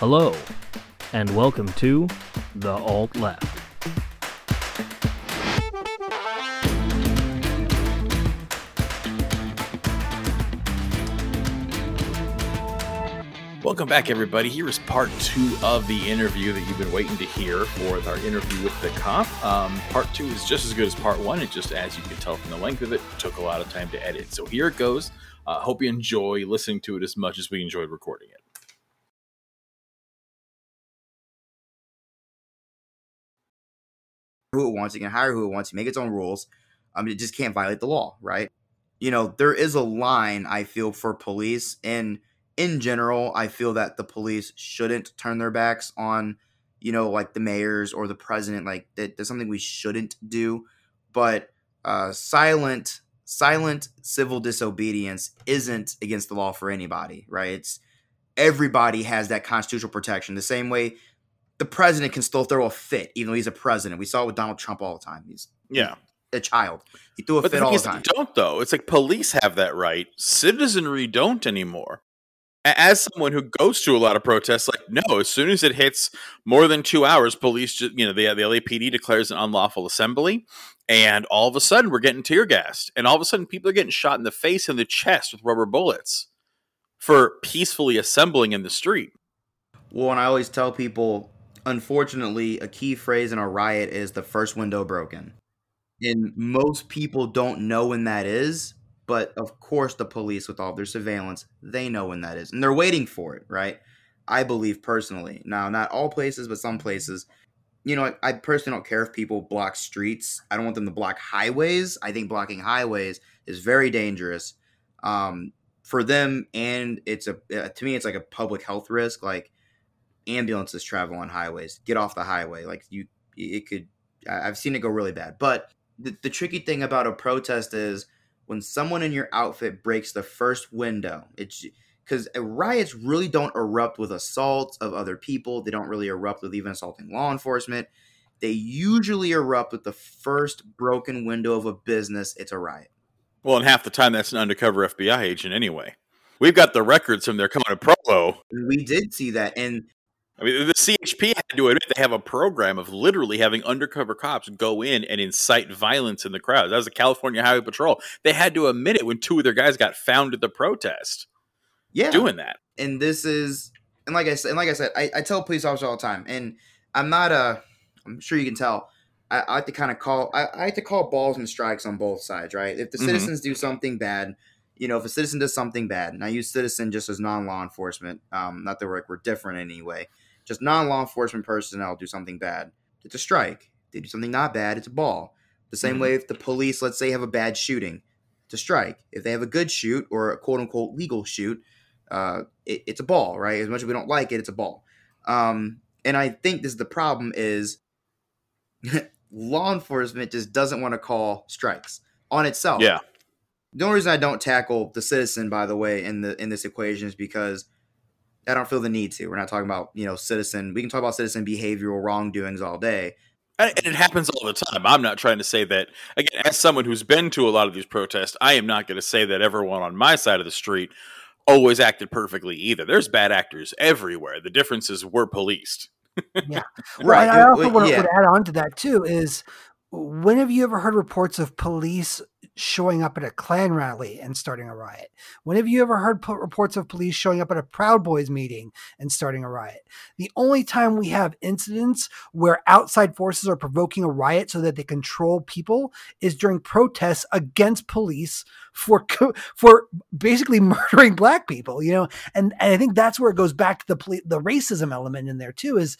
Hello, and welcome to The Alt Left. Welcome back, everybody. Here is part two of the interview that you've been waiting to hear for our interview with the cop. Um, part two is just as good as part one. It just, as you can tell from the length of it, took a lot of time to edit. So here it goes. Uh, hope you enjoy listening to it as much as we enjoyed recording it. Who it wants. It can hire who it wants. Make its own rules. I mean, it just can't violate the law, right? You know, there is a line I feel for police, and in general, I feel that the police shouldn't turn their backs on, you know, like the mayors or the president. Like that, that's something we shouldn't do. But uh, silent, silent civil disobedience isn't against the law for anybody, right? It's everybody has that constitutional protection. The same way the president can still throw a fit, even though he's a president. We saw it with Donald Trump all the time. He's yeah, a child. He threw a but fit all the time. Don't though. It's like police have that right. Citizenry don't anymore. As someone who goes to a lot of protests, like no, as soon as it hits more than two hours, police just you know the the LAPD declares an unlawful assembly, and all of a sudden we're getting tear gassed, and all of a sudden people are getting shot in the face and the chest with rubber bullets for peacefully assembling in the street. Well, and I always tell people unfortunately, a key phrase in a riot is the first window broken. And most people don't know when that is, but of course, the police, with all their surveillance, they know when that is. And they're waiting for it, right? I believe personally. Now, not all places, but some places. You know, I, I personally don't care if people block streets. I don't want them to block highways. I think blocking highways is very dangerous um, for them, and it's a to me, it's like a public health risk. Like ambulances travel on highways. Get off the highway. Like you, it could. I've seen it go really bad. But the, the tricky thing about a protest is when someone in your outfit breaks the first window. It's because riots really don't erupt with assaults of other people. They don't really erupt with even assaulting law enforcement. They usually erupt with the first broken window of a business. It's a riot. Well, and half the time that's an undercover FBI agent anyway. We've got the records from their coming to Provo. We did see that, and I mean, the CHP had to admit they have a program of literally having undercover cops go in and incite violence in the crowds. That was the California Highway Patrol. They had to admit it when two of their guys got found at the protest. Yeah, doing that. And this is, and like I said, and like I said, I, I tell police officers all the time, and I'm not a. I'm sure you can tell. I, I like to kind of call. I, I like to call balls and strikes on both sides, right? If the mm-hmm. citizens do something bad, you know, if a citizen does something bad, and I use citizen just as non law enforcement, um, not that we're, we're different in any way just non law enforcement personnel do something bad, it's a strike. They do something not bad, it's a ball. The same mm-hmm. way if the police, let's say, have a bad shooting, it's a strike. If they have a good shoot or a quote unquote legal shoot, uh, it, it's a ball, right? As much as we don't like it, it's a ball. Um, and I think this is the problem is law enforcement just doesn't want to call strikes on itself. Yeah. The only reason I don't tackle the citizen, by the way, in the in this equation is because I don't feel the need to. We're not talking about you know citizen. We can talk about citizen behavioral wrongdoings all day. And it happens all the time. I'm not trying to say that again. As someone who's been to a lot of these protests, I am not going to say that everyone on my side of the street always acted perfectly either. There's bad actors everywhere. The difference is we're policed. yeah, right. I also want to yeah. add on to that too. Is when have you ever heard reports of police showing up at a Klan rally and starting a riot? When have you ever heard po- reports of police showing up at a Proud Boys meeting and starting a riot? The only time we have incidents where outside forces are provoking a riot so that they control people is during protests against police for for basically murdering black people, you know. And, and I think that's where it goes back to the poli- the racism element in there too is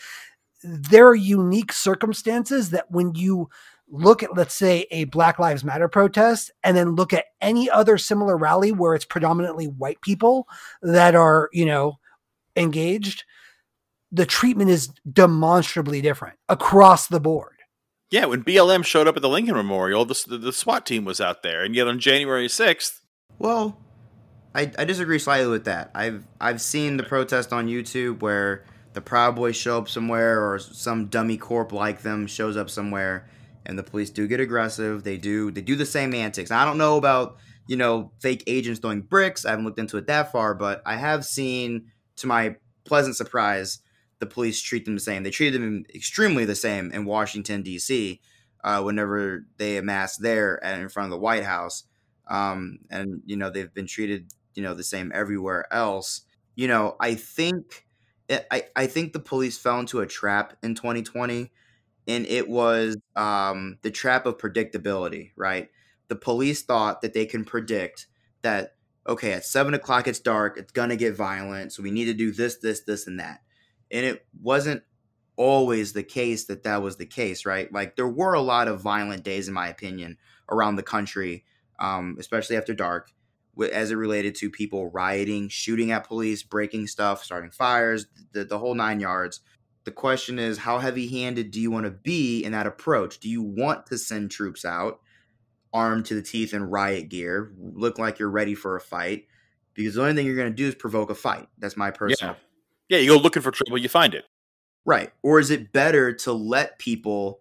there are unique circumstances that when you look at, let's say, a Black Lives Matter protest, and then look at any other similar rally where it's predominantly white people that are, you know, engaged, the treatment is demonstrably different across the board. Yeah, when BLM showed up at the Lincoln Memorial, the, the SWAT team was out there, and yet on January sixth, well, I, I disagree slightly with that. I've I've seen the protest on YouTube where the Proud Boys show up somewhere, or some dummy corp like them shows up somewhere, and the police do get aggressive. They do they do the same antics. I don't know about you know fake agents throwing bricks. I haven't looked into it that far, but I have seen, to my pleasant surprise, the police treat them the same. They treated them extremely the same in Washington D.C. Uh, whenever they amassed there in front of the White House, um, and you know they've been treated you know the same everywhere else. You know, I think I I think the police fell into a trap in 2020, and it was um, the trap of predictability. Right, the police thought that they can predict that okay at seven o'clock it's dark, it's gonna get violent, so we need to do this, this, this, and that and it wasn't always the case that that was the case, right? Like there were a lot of violent days, in my opinion, around the country, um, especially after dark, as it related to people rioting, shooting at police, breaking stuff, starting fires, the, the whole nine yards. The question is, how heavy handed do you want to be in that approach? Do you want to send troops out armed to the teeth in riot gear, look like you're ready for a fight? Because the only thing you're going to do is provoke a fight. That's my personal yeah. Yeah, you go looking for trouble, you find it. Right. Or is it better to let people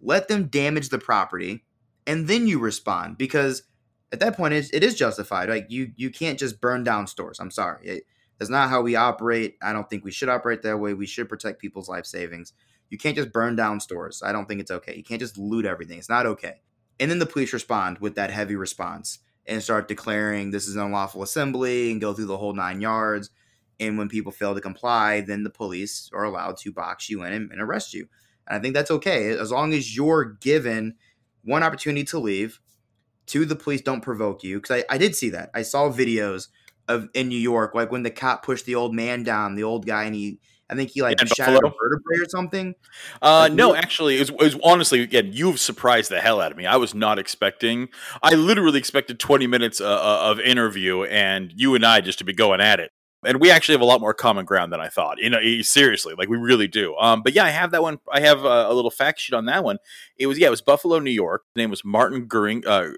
let them damage the property and then you respond? Because at that point it is justified. Like you you can't just burn down stores. I'm sorry. It, that's not how we operate. I don't think we should operate that way. We should protect people's life savings. You can't just burn down stores. I don't think it's okay. You can't just loot everything. It's not okay. And then the police respond with that heavy response and start declaring this is an unlawful assembly and go through the whole nine yards. And when people fail to comply, then the police are allowed to box you in and, and arrest you. And I think that's okay as long as you're given one opportunity to leave. Two, the police don't provoke you because I, I did see that. I saw videos of in New York, like when the cop pushed the old man down, the old guy, and he I think he like yeah, shattered a vertebrae or something. Uh, like, no, actually, it was, it was, honestly again. You've surprised the hell out of me. I was not expecting. I literally expected twenty minutes uh, uh of interview and you and I just to be going at it and we actually have a lot more common ground than I thought. You know, seriously, like we really do. Um, but yeah, I have that one. I have a, a, little fact sheet on that one. It was yeah, it was Buffalo, New York. His name was Martin Guring, uh.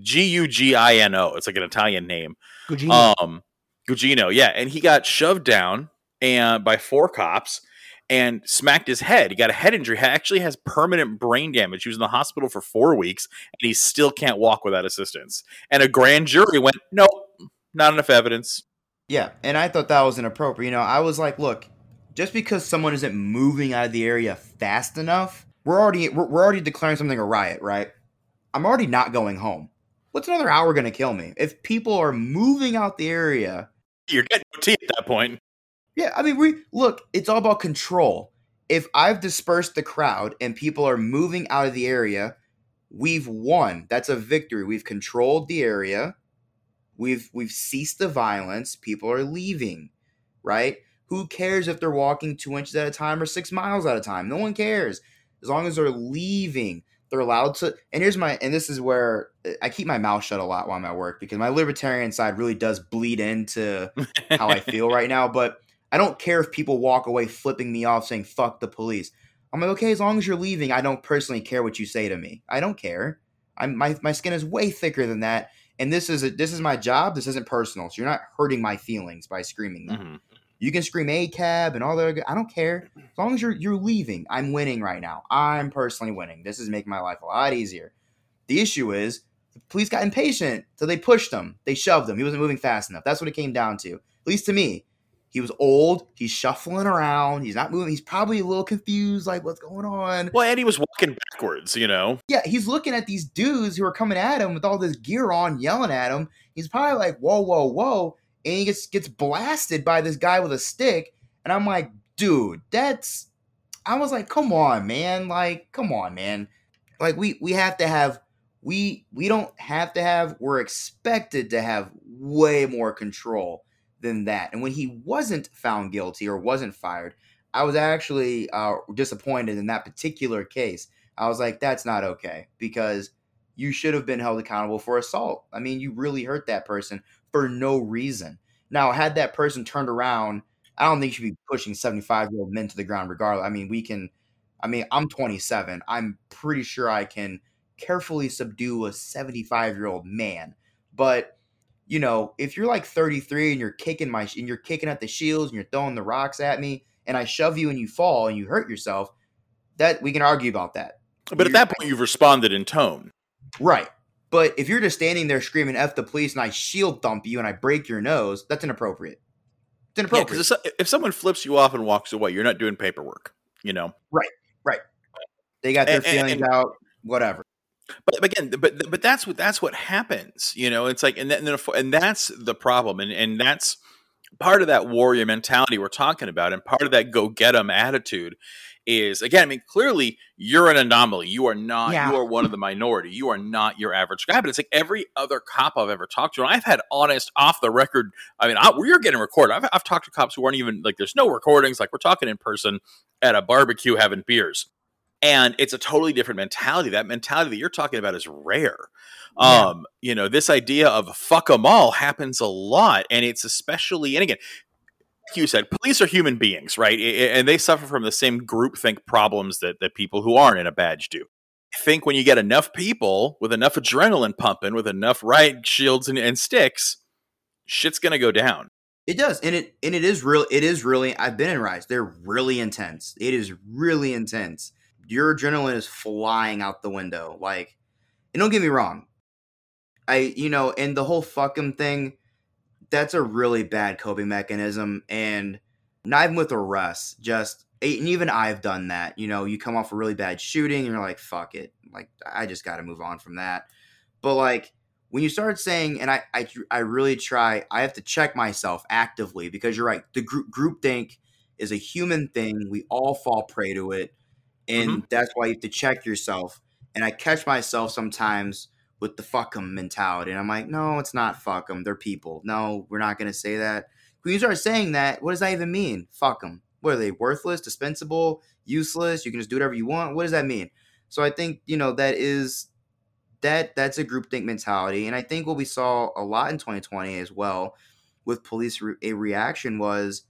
G U G I N O. It's like an Italian name. Gugino. Um, Gugino, yeah, and he got shoved down and by four cops and smacked his head. He got a head injury. He actually has permanent brain damage. He was in the hospital for four weeks, and he still can't walk without assistance. And a grand jury went, "Nope, not enough evidence. Yeah, and I thought that was inappropriate. You know, I was like, look, just because someone isn't moving out of the area fast enough, we're already we're, we're already declaring something a riot, right? I'm already not going home. What's another hour going to kill me? If people are moving out the area, you're getting OT at that point. Yeah, I mean, we look. It's all about control. If I've dispersed the crowd and people are moving out of the area, we've won. That's a victory. We've controlled the area We've we've ceased the violence. People are leaving, right? Who cares if they're walking two inches at a time or six miles at a time? No one cares. As long as they're leaving, they're allowed to. And here's my and this is where I keep my mouth shut a lot while I'm at work because my libertarian side really does bleed into how I feel right now. But I don't care if people walk away flipping me off saying "fuck the police." I'm like, okay, as long as you're leaving, I don't personally care what you say to me. I don't care. I'm my my skin is way thicker than that, and this is a, this is my job. This isn't personal. So you're not hurting my feelings by screaming. Mm-hmm. You can scream a cab and all that. I don't care as long as you're you're leaving. I'm winning right now. I'm personally winning. This is making my life a lot easier. The issue is the police got impatient, so they pushed him. They shoved him. He wasn't moving fast enough. That's what it came down to. At least to me. He was old. He's shuffling around. He's not moving. He's probably a little confused, like what's going on. Well, and he was walking backwards, you know. Yeah, he's looking at these dudes who are coming at him with all this gear on, yelling at him. He's probably like, "Whoa, whoa, whoa!" And he gets gets blasted by this guy with a stick. And I'm like, dude, that's. I was like, come on, man. Like, come on, man. Like, we we have to have we we don't have to have. We're expected to have way more control than that. And when he wasn't found guilty or wasn't fired, I was actually uh, disappointed in that particular case. I was like, that's not okay because you should have been held accountable for assault. I mean, you really hurt that person for no reason. Now, had that person turned around, I don't think you should be pushing 75 year old men to the ground regardless. I mean, we can, I mean, I'm 27. I'm pretty sure I can carefully subdue a 75 year old man. But you know, if you're like 33 and you're kicking my and you're kicking at the shields and you're throwing the rocks at me and I shove you and you fall and you hurt yourself, that we can argue about that. But you're, at that point, you've responded in tone, right? But if you're just standing there screaming "f the police" and I shield thump you and I break your nose, that's inappropriate. It's inappropriate. Yeah, if, if someone flips you off and walks away, you're not doing paperwork. You know. Right. Right. They got their and, feelings and, out. Whatever. But again, but but that's what that's what happens. You know, it's like and then and that's the problem, and and that's part of that warrior mentality we're talking about, and part of that go get 'em attitude is again, I mean, clearly you're an anomaly. You are not, yeah. you are one of the minority. You are not your average guy. But it's like every other cop I've ever talked to, and I've had honest, off the record. I mean, I, we're getting recorded. I've, I've talked to cops who aren't even like, there's no recordings. Like we're talking in person at a barbecue having beers. And it's a totally different mentality. That mentality that you're talking about is rare. Yeah. Um, you know, this idea of fuck them all happens a lot. And it's especially, and again, you said, police are human beings, right? And they suffer from the same groupthink problems that, that people who aren't in a badge do. I think when you get enough people with enough adrenaline pumping, with enough riot shields and, and sticks, shit's gonna go down. It does, and it and it is real. It is really. I've been in riots. They're really intense. It is really intense. Your adrenaline is flying out the window. Like, and don't get me wrong. I you know, and the whole fucking thing that's a really bad coping mechanism. And not even with arrests, just and even I've done that. You know, you come off a really bad shooting and you're like, fuck it. Like, I just got to move on from that. But like, when you start saying, and I, I, I really try, I have to check myself actively because you're right. The group group think is a human thing. We all fall prey to it. And mm-hmm. that's why you have to check yourself. And I catch myself sometimes with the fuck them mentality. And I'm like, no, it's not fuck them. They're people. No, we're not going to say that. When you start saying that, what does that even mean? Fuck them. What are they? Worthless, dispensable, useless? You can just do whatever you want. What does that mean? So I think you know that is that that's a groupthink mentality, and I think what we saw a lot in 2020 as well with police re- a reaction was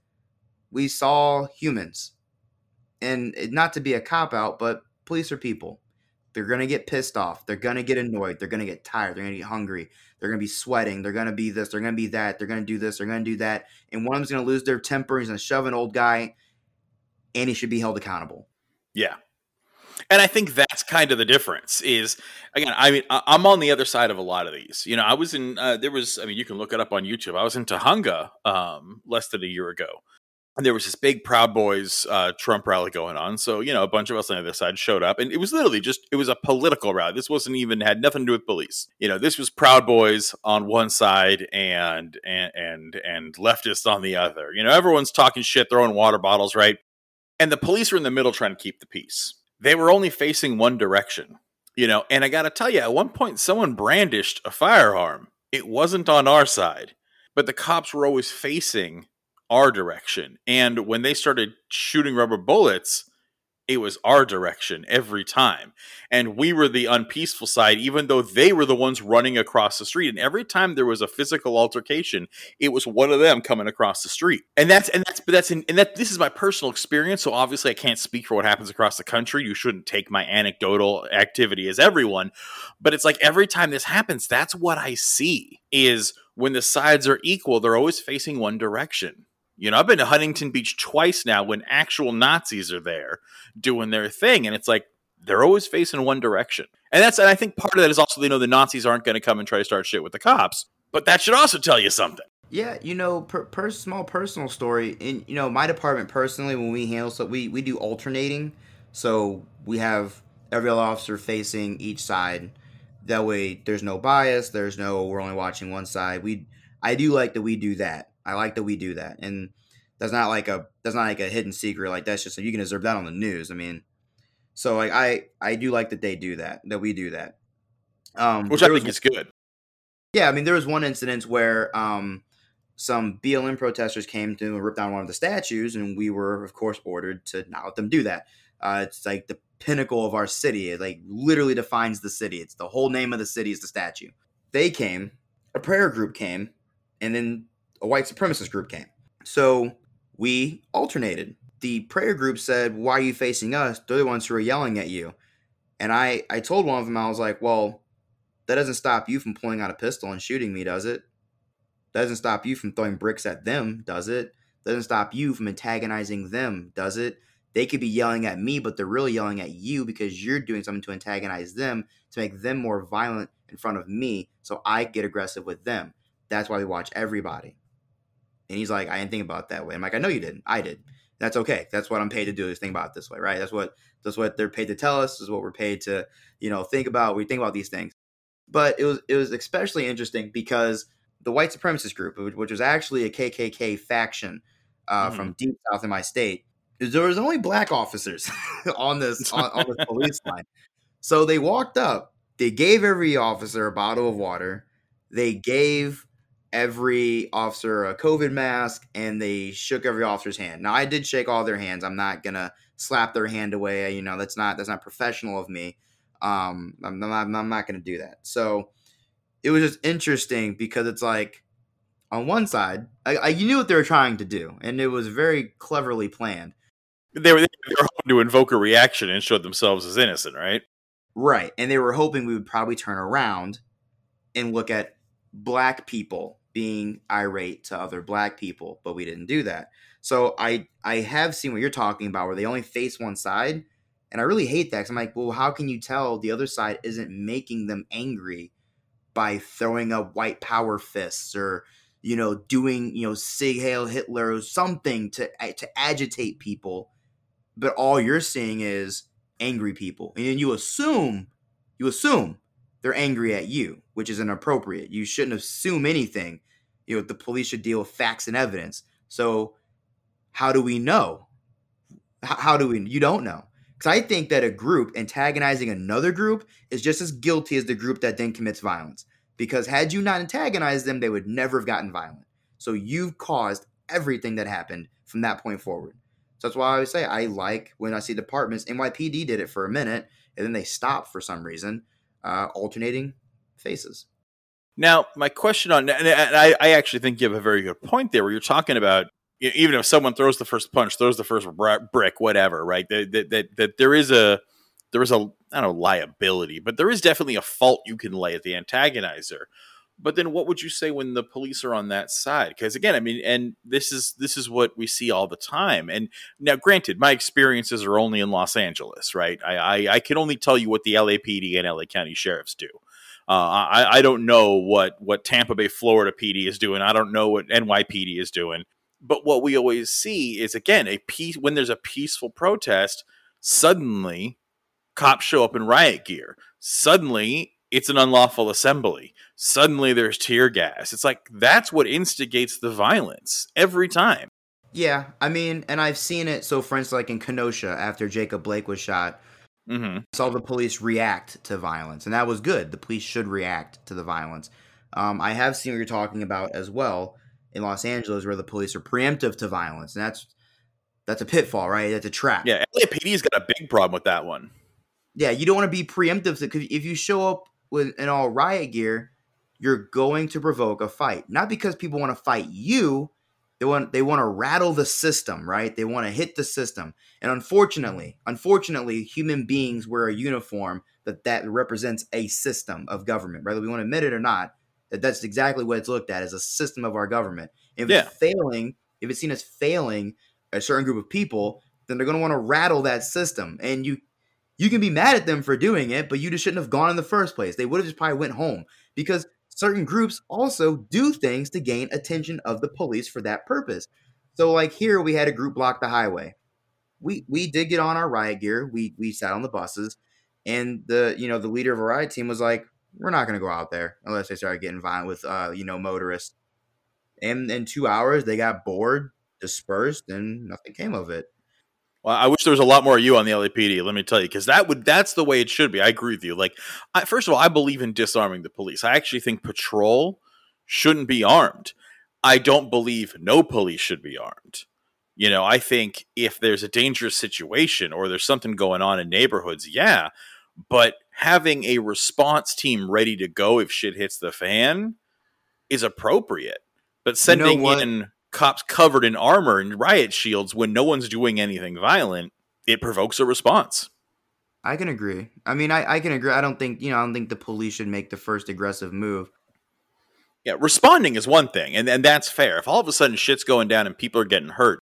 we saw humans, and not to be a cop out, but police are people they're going to get pissed off. They're going to get annoyed. They're going to get tired. They're going to get hungry. They're going to be sweating. They're going to be this. They're going to be that. They're going to do this. They're going to do that. And one of them's going to lose their temper. He's going to shove an old guy, and he should be held accountable. Yeah. And I think that's kind of the difference. Is again, I mean, I'm on the other side of a lot of these. You know, I was in. Uh, there was. I mean, you can look it up on YouTube. I was in Tujunga um, less than a year ago, and there was this big Proud Boys uh, Trump rally going on. So you know, a bunch of us on the other side showed up, and it was literally just it was a political rally. This wasn't even had nothing to do with police. You know, this was Proud Boys on one side and and and and leftists on the other. You know, everyone's talking shit, throwing water bottles, right? And the police were in the middle trying to keep the peace. They were only facing one direction. You know, and I got to tell you, at one point, someone brandished a firearm. It wasn't on our side, but the cops were always facing our direction. And when they started shooting rubber bullets, it was our direction every time. And we were the unpeaceful side, even though they were the ones running across the street. And every time there was a physical altercation, it was one of them coming across the street. And that's and that's but that's in, and that this is my personal experience. So obviously I can't speak for what happens across the country. You shouldn't take my anecdotal activity as everyone. But it's like every time this happens, that's what I see is when the sides are equal, they're always facing one direction. You know, I've been to Huntington Beach twice now when actual Nazis are there doing their thing, and it's like they're always facing one direction. And that's and I think part of that is also they know the Nazis aren't going to come and try to start shit with the cops, but that should also tell you something. Yeah, you know, per, per small personal story in you know my department personally when we handle so we we do alternating, so we have every officer facing each side. That way, there's no bias. There's no we're only watching one side. We I do like that we do that I like that we do that, and that's not like a that's not like a hidden secret. Like that's just you can observe that on the news. I mean, so like I I do like that they do that that we do that, um, which I think was, is good. Yeah, I mean there was one incident where um, some BLM protesters came to rip down one of the statues, and we were of course ordered to not let them do that. Uh, it's like the pinnacle of our city. It like literally defines the city. It's the whole name of the city is the statue. They came, a prayer group came, and then a white supremacist group came. So we alternated. The prayer group said, Why are you facing us? They're the ones who are yelling at you. And I, I told one of them, I was like, Well, that doesn't stop you from pulling out a pistol and shooting me, does it? That doesn't stop you from throwing bricks at them, does it? That doesn't stop you from antagonizing them, does it? They could be yelling at me, but they're really yelling at you because you're doing something to antagonize them, to make them more violent in front of me. So I get aggressive with them. That's why we watch everybody. And he's like, I didn't think about it that way. I'm like, I know you didn't. I did. That's okay. That's what I'm paid to do is think about it this way, right? That's what that's what they're paid to tell us. This is what we're paid to, you know, think about. We think about these things. But it was it was especially interesting because the white supremacist group, which was actually a KKK faction uh, mm-hmm. from deep south in my state, there was only black officers on this on, on this police line. So they walked up. They gave every officer a bottle of water. They gave every officer a COVID mask and they shook every officer's hand. Now I did shake all their hands. I'm not gonna slap their hand away. You know, that's not that's not professional of me. Um, I'm not, I'm not gonna do that. So it was just interesting because it's like on one side, I, I, you knew what they were trying to do, and it was very cleverly planned. They were, they were hoping to invoke a reaction and show themselves as innocent, right? Right, and they were hoping we would probably turn around and look at black people being irate to other black people, but we didn't do that. So I I have seen what you're talking about, where they only face one side, and I really hate that. Cause I'm like, well, how can you tell the other side isn't making them angry by throwing up white power fists or you know doing you know Sieg Heil Hitler or something to to agitate people, but all you're seeing is angry people, and then you assume you assume they're angry at you, which is inappropriate. You shouldn't assume anything. You know, the police should deal with facts and evidence. So, how do we know? how do we? You don't know. Because I think that a group antagonizing another group is just as guilty as the group that then commits violence. Because had you not antagonized them, they would never have gotten violent. So you've caused everything that happened from that point forward. So that's why I always say I like when I see departments. NYPD did it for a minute, and then they stopped for some reason uh, alternating faces. Now, my question on, and I, I actually think you have a very good point there, where you're talking about even if someone throws the first punch, throws the first brick, whatever, right? That, that, that, that there is a there is a I don't know liability, but there is definitely a fault you can lay at the antagonizer. But then, what would you say when the police are on that side? Because again, I mean, and this is this is what we see all the time. And now, granted, my experiences are only in Los Angeles, right? I I, I can only tell you what the LAPD and LA County sheriffs do. Uh, I I don't know what what Tampa Bay, Florida PD is doing. I don't know what NYPD is doing. But what we always see is again a peace when there's a peaceful protest. Suddenly, cops show up in riot gear. Suddenly, it's an unlawful assembly. Suddenly there's tear gas. It's like that's what instigates the violence every time. Yeah, I mean, and I've seen it. So, for instance, like in Kenosha, after Jacob Blake was shot, mm-hmm. saw the police react to violence, and that was good. The police should react to the violence. Um, I have seen what you're talking about as well in Los Angeles, where the police are preemptive to violence, and that's that's a pitfall, right? That's a trap. Yeah, LAPD's got a big problem with that one. Yeah, you don't want to be preemptive because if you show up with an all riot gear, you're going to provoke a fight. Not because people want to fight you, they want they want to rattle the system, right? They want to hit the system. And unfortunately, unfortunately, human beings wear a uniform that that represents a system of government, whether we want to admit it or not. That that's exactly what it's looked at as a system of our government. If yeah. it's failing, if it's seen as failing a certain group of people, then they're going to want to rattle that system. And you you can be mad at them for doing it, but you just shouldn't have gone in the first place. They would have just probably went home because certain groups also do things to gain attention of the police for that purpose. So like here we had a group block the highway. We we did get on our riot gear. We we sat on the buses and the you know the leader of a riot team was like, "We're not going to go out there unless they start getting violent with uh you know motorists." And in 2 hours they got bored, dispersed and nothing came of it. Well, I wish there was a lot more of you on the LAPD. Let me tell you, because that would that's the way it should be. I agree with you. Like, I, first of all, I believe in disarming the police. I actually think patrol shouldn't be armed. I don't believe no police should be armed. You know, I think if there's a dangerous situation or there's something going on in neighborhoods, yeah, but having a response team ready to go if shit hits the fan is appropriate. But sending you know in cops covered in armor and riot shields when no one's doing anything violent, it provokes a response. I can agree. I mean, I, I can agree. I don't think, you know, I don't think the police should make the first aggressive move. Yeah, responding is one thing, and, and that's fair. If all of a sudden shit's going down and people are getting hurt,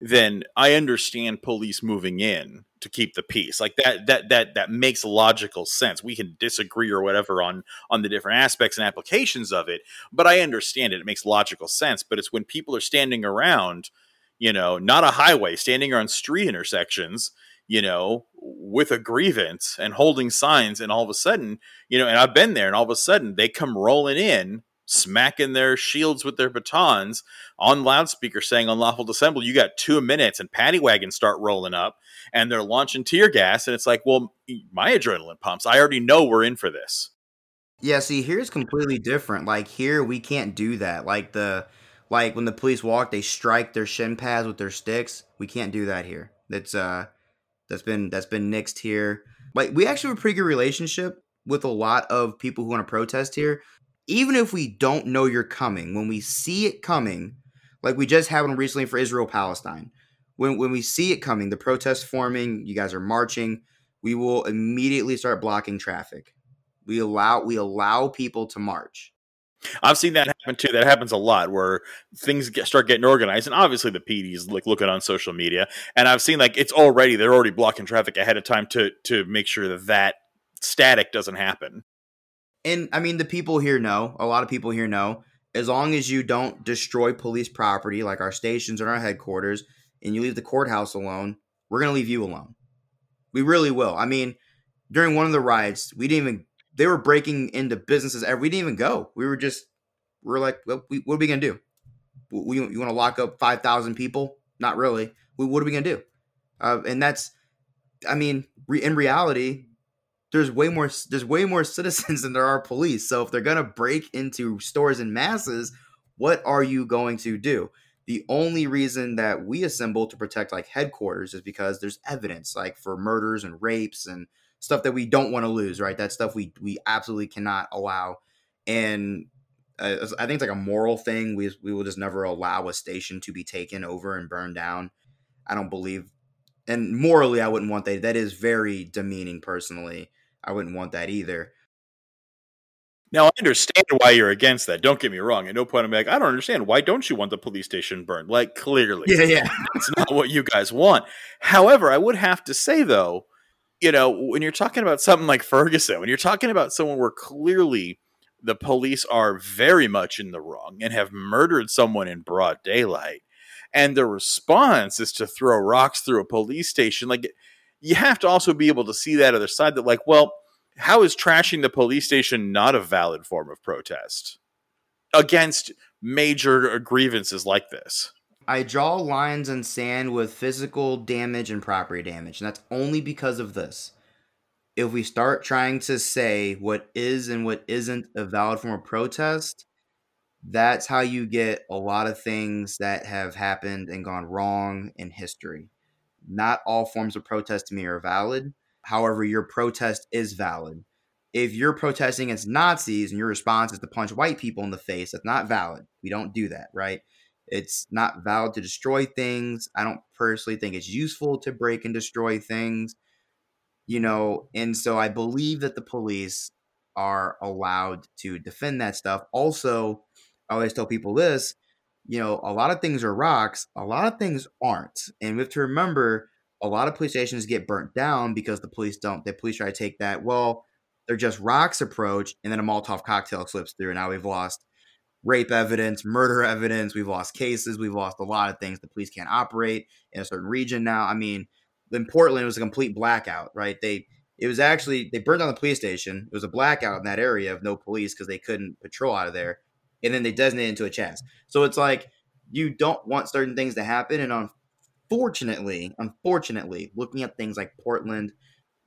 then I understand police moving in to keep the peace. Like that that that that makes logical sense. We can disagree or whatever on on the different aspects and applications of it, but I understand it. It makes logical sense, but it's when people are standing around, you know, not a highway, standing around street intersections, you know, with a grievance and holding signs and all of a sudden, you know, and I've been there and all of a sudden they come rolling in smacking their shields with their batons on loudspeaker saying unlawful assembly you got two minutes and paddy wagons start rolling up and they're launching tear gas and it's like well my adrenaline pumps. I already know we're in for this. Yeah see here's completely different. Like here we can't do that. Like the like when the police walk they strike their shin pads with their sticks. We can't do that here. That's uh that's been that's been nixed here. Like we actually have a pretty good relationship with a lot of people who want to protest here even if we don't know you're coming, when we see it coming, like we just had one recently for Israel Palestine, when when we see it coming, the protests forming, you guys are marching, we will immediately start blocking traffic. We allow we allow people to march. I've seen that happen too. That happens a lot where things get, start getting organized, and obviously the PD's like looking on social media, and I've seen like it's already they're already blocking traffic ahead of time to to make sure that that static doesn't happen and I mean, the people here know, a lot of people here know, as long as you don't destroy police property like our stations and our headquarters, and you leave the courthouse alone, we're going to leave you alone. We really will. I mean, during one of the riots, we didn't even, they were breaking into businesses. We didn't even go. We were just, we are like, well, we, what are we going to do? We, you want to lock up 5,000 people? Not really. We, what are we going to do? Uh, and that's, I mean, re, in reality, there's way more there's way more citizens than there are police. So if they're gonna break into stores in masses, what are you going to do? The only reason that we assemble to protect like headquarters is because there's evidence, like for murders and rapes and stuff that we don't want to lose, right? That stuff we we absolutely cannot allow. And uh, I think it's like a moral thing. We we will just never allow a station to be taken over and burned down. I don't believe, and morally, I wouldn't want that. That is very demeaning, personally. I wouldn't want that either. Now I understand why you're against that. Don't get me wrong. At no point I'm like, I don't understand. Why don't you want the police station burned? Like clearly, yeah, yeah, that's not what you guys want. However, I would have to say though, you know, when you're talking about something like Ferguson, when you're talking about someone where clearly the police are very much in the wrong and have murdered someone in broad daylight, and the response is to throw rocks through a police station, like you have to also be able to see that other side that, like, well, how is trashing the police station not a valid form of protest against major grievances like this? I draw lines in sand with physical damage and property damage, and that's only because of this. If we start trying to say what is and what isn't a valid form of protest, that's how you get a lot of things that have happened and gone wrong in history. Not all forms of protest to me are valid. However, your protest is valid. If you're protesting against Nazis and your response is to punch white people in the face, that's not valid. We don't do that, right? It's not valid to destroy things. I don't personally think it's useful to break and destroy things, you know, and so I believe that the police are allowed to defend that stuff. Also, I always tell people this you know, a lot of things are rocks, a lot of things aren't. And we have to remember a lot of police stations get burnt down because the police don't, the police try to take that, well, they're just rocks approach, and then a Molotov cocktail slips through. And now we've lost rape evidence, murder evidence, we've lost cases, we've lost a lot of things. The police can't operate in a certain region now. I mean, in Portland, it was a complete blackout, right? They, it was actually, they burned down the police station. It was a blackout in that area of no police because they couldn't patrol out of there and then they designate into a chest. So it's like you don't want certain things to happen. And unfortunately, unfortunately, looking at things like Portland,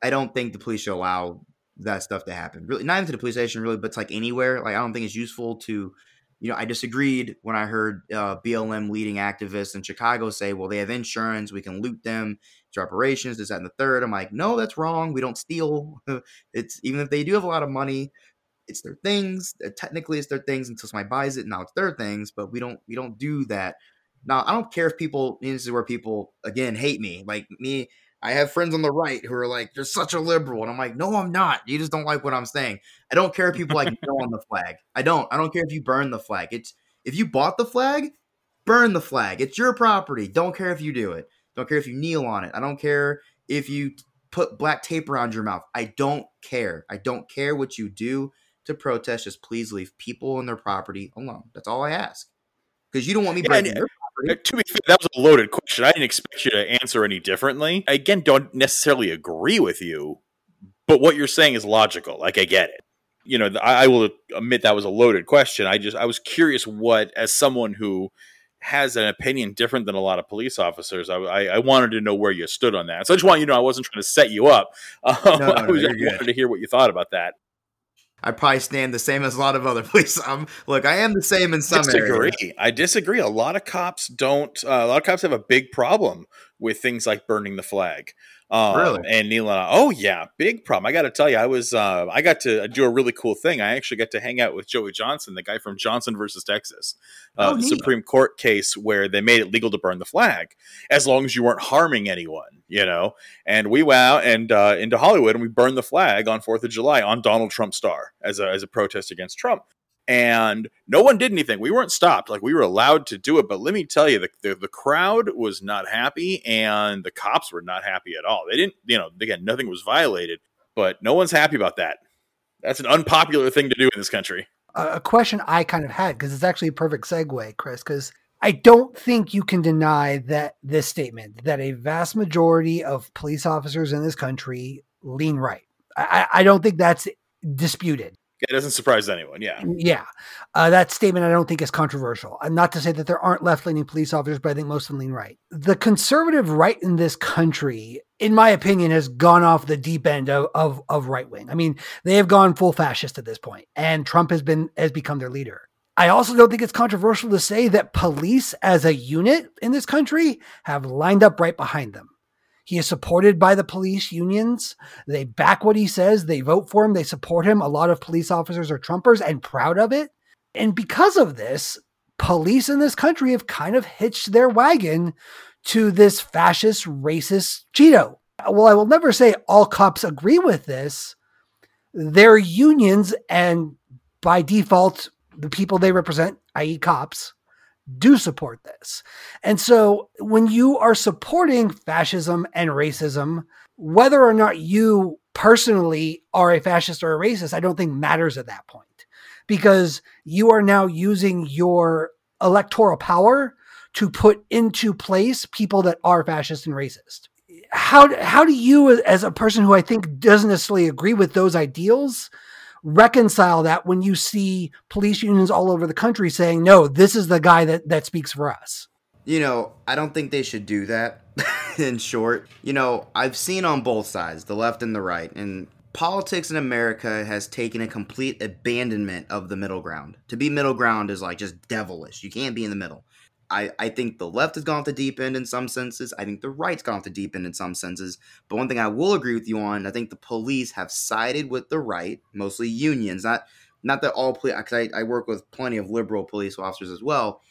I don't think the police should allow that stuff to happen. Really, not even to the police station, really, but it's like anywhere. Like I don't think it's useful to, you know, I disagreed when I heard uh, BLM leading activists in Chicago say, "Well, they have insurance, we can loot them." to reparations, this, that, and the third. I'm like, no, that's wrong. We don't steal. it's even if they do have a lot of money, it's their things. Uh, technically, it's their things until somebody buys it. Now it's their things, but we don't we don't do that. Now I don't care if people. This is where people again hate me. Like me, I have friends on the right who are like, "You're such a liberal," and I'm like, "No, I'm not. You just don't like what I'm saying." I don't care if people like go on the flag. I don't. I don't care if you burn the flag. It's if you bought the flag, burn the flag. It's your property. Don't care if you do it. Don't care if you kneel on it. I don't care if you put black tape around your mouth. I don't care. I don't care what you do to protest. Just please leave people and their property alone. That's all I ask. Because you don't want me breaking your property. To be fair, that was a loaded question. I didn't expect you to answer any differently. I, again, don't necessarily agree with you, but what you're saying is logical. Like I get it. You know, I, I will admit that was a loaded question. I just I was curious what, as someone who has an opinion different than a lot of police officers. I, I, I, wanted to know where you stood on that. So I just want you to know I wasn't trying to set you up. Um, no, no, I was no, just wanted to hear what you thought about that. I probably stand the same as a lot of other police. I'm look, I am the same in some disagree. areas. I disagree. A lot of cops don't. Uh, a lot of cops have a big problem with things like burning the flag. Um, really? And Neil and I, oh yeah, big problem. I got to tell you, I was, uh, I got to do a really cool thing. I actually got to hang out with Joey Johnson, the guy from Johnson versus Texas, uh, oh, the Supreme Court case where they made it legal to burn the flag as long as you weren't harming anyone, you know. And we went out and uh, into Hollywood and we burned the flag on Fourth of July on Donald Trump's star as a as a protest against Trump and no one did anything. We weren't stopped. Like we were allowed to do it. But let me tell you, the, the, the, crowd was not happy and the cops were not happy at all. They didn't, you know, again, nothing was violated, but no one's happy about that. That's an unpopular thing to do in this country. A question I kind of had, because it's actually a perfect segue, Chris, because I don't think you can deny that this statement that a vast majority of police officers in this country lean right. I, I don't think that's disputed. It doesn't surprise anyone. Yeah. Yeah. Uh, that statement I don't think is controversial. I'm not to say that there aren't left leaning police officers, but I think most of them lean right. The conservative right in this country, in my opinion, has gone off the deep end of, of, of right wing. I mean, they have gone full fascist at this point, and Trump has been has become their leader. I also don't think it's controversial to say that police as a unit in this country have lined up right behind them. He is supported by the police unions. They back what he says. They vote for him. They support him. A lot of police officers are Trumpers and proud of it. And because of this, police in this country have kind of hitched their wagon to this fascist, racist Cheeto. Well, I will never say all cops agree with this. Their unions and by default, the people they represent, i.e., cops, do support this. And so when you are supporting fascism and racism, whether or not you personally are a fascist or a racist, I don't think matters at that point because you are now using your electoral power to put into place people that are fascist and racist. How, how do you, as a person who I think doesn't necessarily agree with those ideals, reconcile that when you see police unions all over the country saying, no, this is the guy that, that speaks for us? You know, I don't think they should do that in short. You know, I've seen on both sides, the left and the right, and politics in America has taken a complete abandonment of the middle ground. To be middle ground is like just devilish. You can't be in the middle. I, I think the left has gone off the deep end in some senses. I think the right's gone off the deep end in some senses. But one thing I will agree with you on, I think the police have sided with the right, mostly unions. Not not that all police, because I, I work with plenty of liberal police officers as well.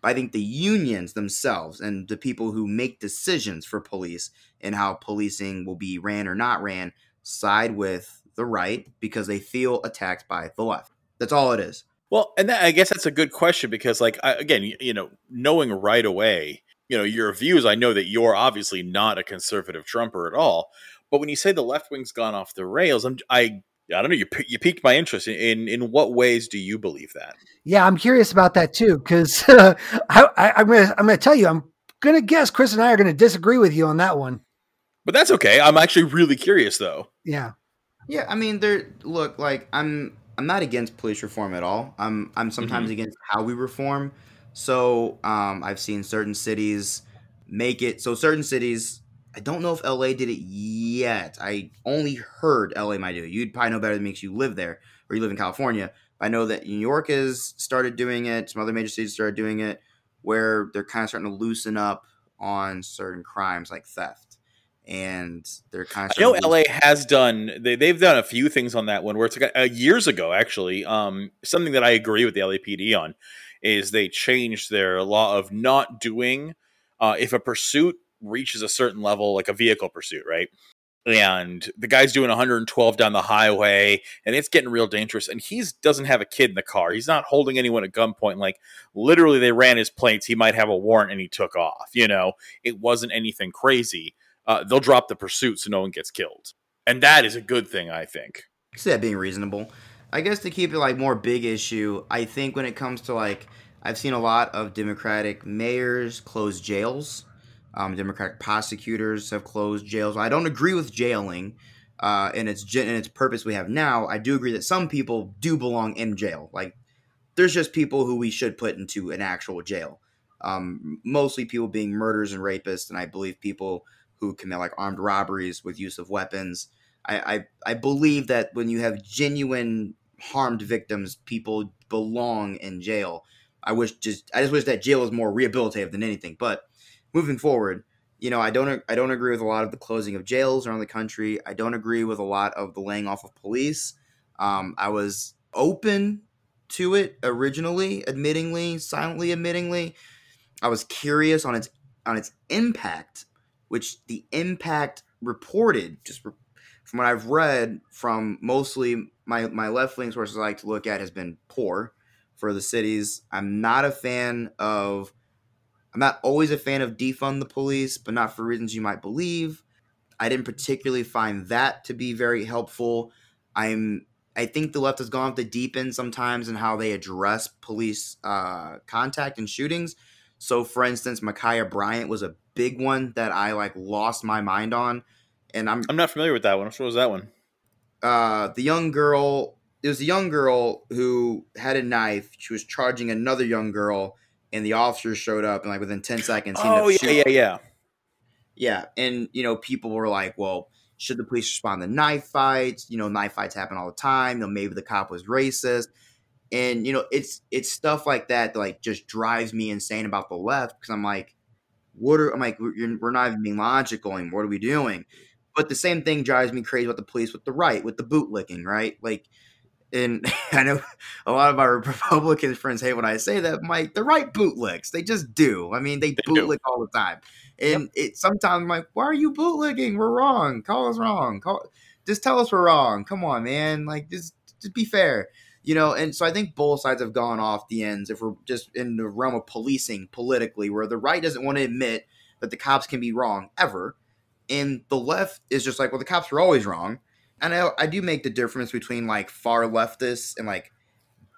But I think the unions themselves and the people who make decisions for police and how policing will be ran or not ran side with the right because they feel attacked by the left. That's all it is. Well, and that, I guess that's a good question because, like, I, again, you, you, know, knowing right away, you know, your views, I know that you're obviously not a conservative Trumper at all. But when you say the left wing's gone off the rails, I'm, I, I don't know. You you piqued my interest in in what ways do you believe that? Yeah, I'm curious about that too because uh, I, am gonna I'm gonna tell you I'm gonna guess Chris and I are gonna disagree with you on that one. But that's okay. I'm actually really curious though. Yeah. Yeah, I mean, there. Look, like I'm I'm not against police reform at all. I'm I'm sometimes mm-hmm. against how we reform. So um, I've seen certain cities make it. So certain cities, I don't know if LA did it yet. I only heard LA might do it. You'd probably know better than me because you live there or you live in California. I know that New York has started doing it. Some other major cities started doing it, where they're kind of starting to loosen up on certain crimes like theft and they're kind of. I know LA has done. They, they've done a few things on that one where it's like uh, years ago, actually. Um, something that I agree with the LAPD on is they changed their law of not doing uh, if a pursuit reaches a certain level, like a vehicle pursuit, right? and the guy's doing 112 down the highway and it's getting real dangerous and he doesn't have a kid in the car he's not holding anyone at gunpoint like literally they ran his plates he might have a warrant and he took off you know it wasn't anything crazy uh, they'll drop the pursuit so no one gets killed and that is a good thing i think I see that being reasonable i guess to keep it like more big issue i think when it comes to like i've seen a lot of democratic mayors close jails um, Democratic prosecutors have closed jails. I don't agree with jailing uh, and its in its purpose we have now. I do agree that some people do belong in jail. Like there's just people who we should put into an actual jail. Um, mostly people being murderers and rapists, and I believe people who commit like armed robberies with use of weapons. I, I, I believe that when you have genuine harmed victims, people belong in jail. I wish just I just wish that jail was more rehabilitative than anything. But moving forward, you know, I don't I don't agree with a lot of the closing of jails around the country. I don't agree with a lot of the laying off of police. Um, I was open to it originally, admittingly, silently admittingly. I was curious on its on its impact, which the impact reported just from what I've read from mostly my my left wing sources I like to look at has been poor for the cities. I'm not a fan of I'm not always a fan of defund the police, but not for reasons you might believe. I didn't particularly find that to be very helpful. I'm I think the left has gone off the deep end sometimes in how they address police uh, contact and shootings. So, for instance, Ma'Khia Bryant was a big one that I like lost my mind on, and I'm I'm not familiar with that one. What was that one? Uh, the young girl. It was a young girl who had a knife. She was charging another young girl, and the officers showed up, and like within ten seconds, he oh yeah, yeah, yeah, yeah. And you know, people were like, "Well, should the police respond to knife fights? You know, knife fights happen all the time. You know, maybe the cop was racist." And you know, it's it's stuff like that that like just drives me insane about the left because I'm like, what are I'm like, we're, we're not even being logical anymore. What are we doing? But the same thing drives me crazy about the police with the right, with the bootlicking, right? Like and I know a lot of our Republican friends hate when I say that. Mike, the right bootlicks, they just do. I mean, they, they bootlick do. all the time, and yep. it sometimes I'm like, why are you bootlicking? We're wrong. Call us wrong. Call, just tell us we're wrong. Come on, man. Like, just just be fair, you know. And so I think both sides have gone off the ends. If we're just in the realm of policing politically, where the right doesn't want to admit that the cops can be wrong ever, and the left is just like, well, the cops are always wrong and I, I do make the difference between like far leftists and like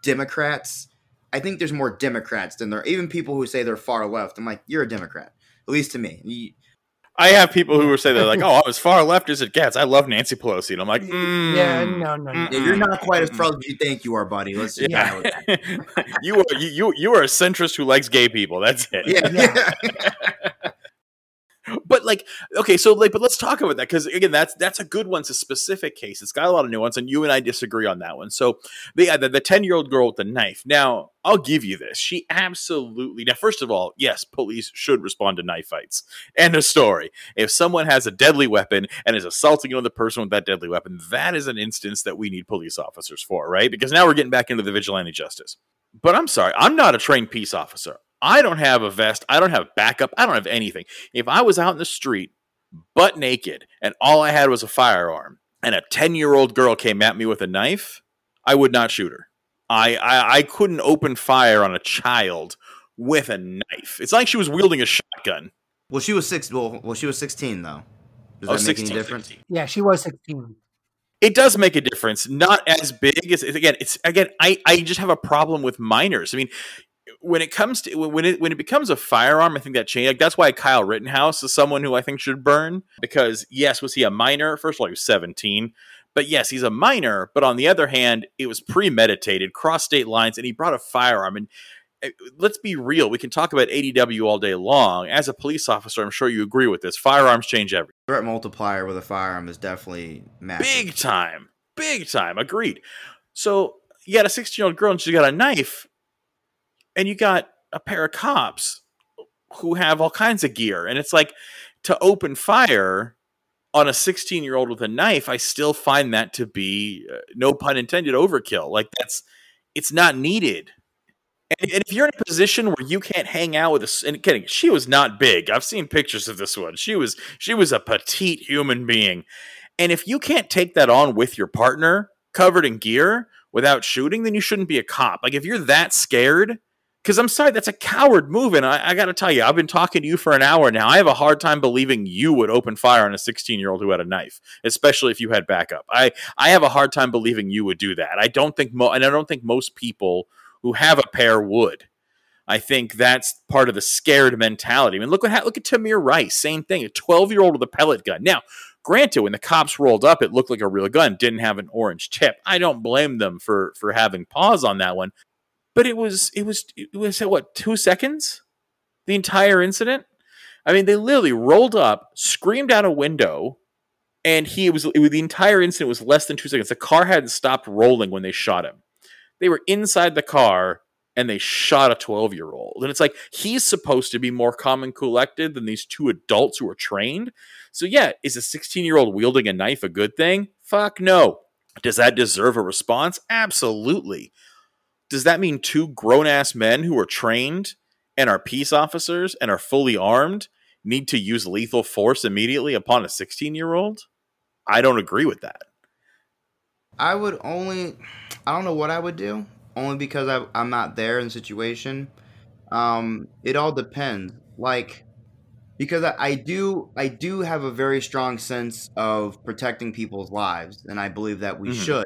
Democrats. I think there's more Democrats than there even people who say they're far left. I'm like, you're a Democrat, at least to me. You, I have people who were say they're like, "Oh, I'm as far left as it gets." I love Nancy Pelosi, and I'm like, mm, "Yeah, no, no, no. Yeah, you're not quite as far as you think you are, buddy." Let's just yeah. you are you you are a centrist who likes gay people. That's it. Yeah. yeah but like okay so like but let's talk about that because again that's that's a good one it's a specific case. It's got a lot of nuance and you and i disagree on that one. So the the 10 year old girl with the knife. Now i'll give you this. She absolutely now first of all yes police should respond to knife fights. End of story. If someone has a deadly weapon and is assaulting another person with that deadly weapon that is an instance that we need police officers for right? Because now we're getting back into the vigilante justice. But i'm sorry i'm not a trained peace officer I don't have a vest. I don't have backup. I don't have anything. If I was out in the street, butt naked, and all I had was a firearm, and a 10 year old girl came at me with a knife, I would not shoot her. I, I, I couldn't open fire on a child with a knife. It's like she was wielding a shotgun. Well, she was six. Well, well, she was sixteen though. Does oh, that 16, make any difference? 16. Yeah, she was sixteen. It does make a difference. Not as big as again. It's again. I I just have a problem with minors. I mean, when it comes to when it when it becomes a firearm, I think that changed. Like, that's why Kyle Rittenhouse is someone who I think should burn because yes, was he a minor? First of all, he was seventeen, but yes, he's a minor. But on the other hand, it was premeditated, cross state lines, and he brought a firearm. And eh, let's be real, we can talk about ADW all day long. As a police officer, I'm sure you agree with this. Firearms change everything. Threat multiplier with a firearm is definitely massive. Big time, big time. Agreed. So you got a 16 year old girl and she's got a knife and you got a pair of cops who have all kinds of gear. And it's like to open fire on a 16 year old with a knife i still find that to be uh, no pun intended overkill. Like that's it's not needed. And, and, if you're in a position where you can't hang out with a and kidding she was not big. I've seen pictures of this one. She was she was a petite human being. And if you can't take that on with your partner covered in gear without shooting, then you shouldn't be a cop. Like if you're that scared, because I'm sorry, that's a coward move. And I, I got to tell you, I've been talking to you for an hour now. I have a hard time believing you would open fire on a 16 year old who had a knife, especially if you had backup. I, I have a hard time believing you would do that. I don't think, mo- and I don't think most people who have a pair would. I think that's part of the scared mentality. I mean, look what look at Tamir Rice, same thing, a 12 year old with a pellet gun. Now, granted, when the cops rolled up, it looked like a real gun, didn't have an orange tip. I don't blame them for for having pause on that one, but it was it was it was what two seconds, the entire incident. I mean, they literally rolled up, screamed out a window, and he was, was the entire incident was less than two seconds. The car hadn't stopped rolling when they shot him. They were inside the car and they shot a 12 year old. And it's like he's supposed to be more calm and collected than these two adults who are trained. So, yeah, is a 16 year old wielding a knife a good thing? Fuck no. Does that deserve a response? Absolutely. Does that mean two grown ass men who are trained and are peace officers and are fully armed need to use lethal force immediately upon a 16 year old? I don't agree with that. I would only, I don't know what I would do only because I, I'm not there in the situation. Um, it all depends. Like, because I, I do I do have a very strong sense of protecting people's lives, and I believe that we mm-hmm. should.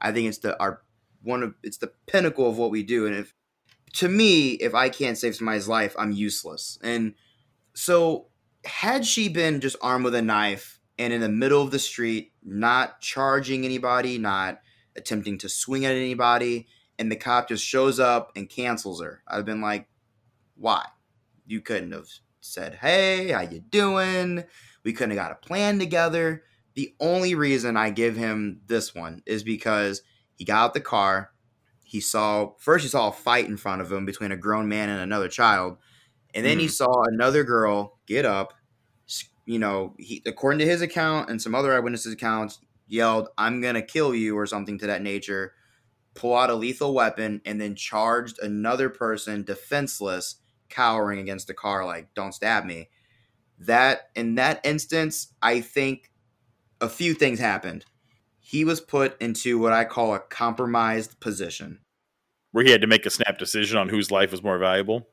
I think it's the our one of it's the pinnacle of what we do, and if to me, if I can't save somebody's life, I'm useless. And so, had she been just armed with a knife and in the middle of the street, not charging anybody, not attempting to swing at anybody, and the cop just shows up and cancels her. I've been like, why? You couldn't have said, "Hey, how you doing?" We couldn't have got a plan together. The only reason I give him this one is because he got out the car. He saw first he saw a fight in front of him between a grown man and another child, and then mm. he saw another girl get up. You know, he according to his account and some other eyewitnesses' accounts, yelled, "I'm gonna kill you" or something to that nature pull out a lethal weapon, and then charged another person defenseless, cowering against the car, like, don't stab me. That, in that instance, I think a few things happened. He was put into what I call a compromised position. Where he had to make a snap decision on whose life was more valuable?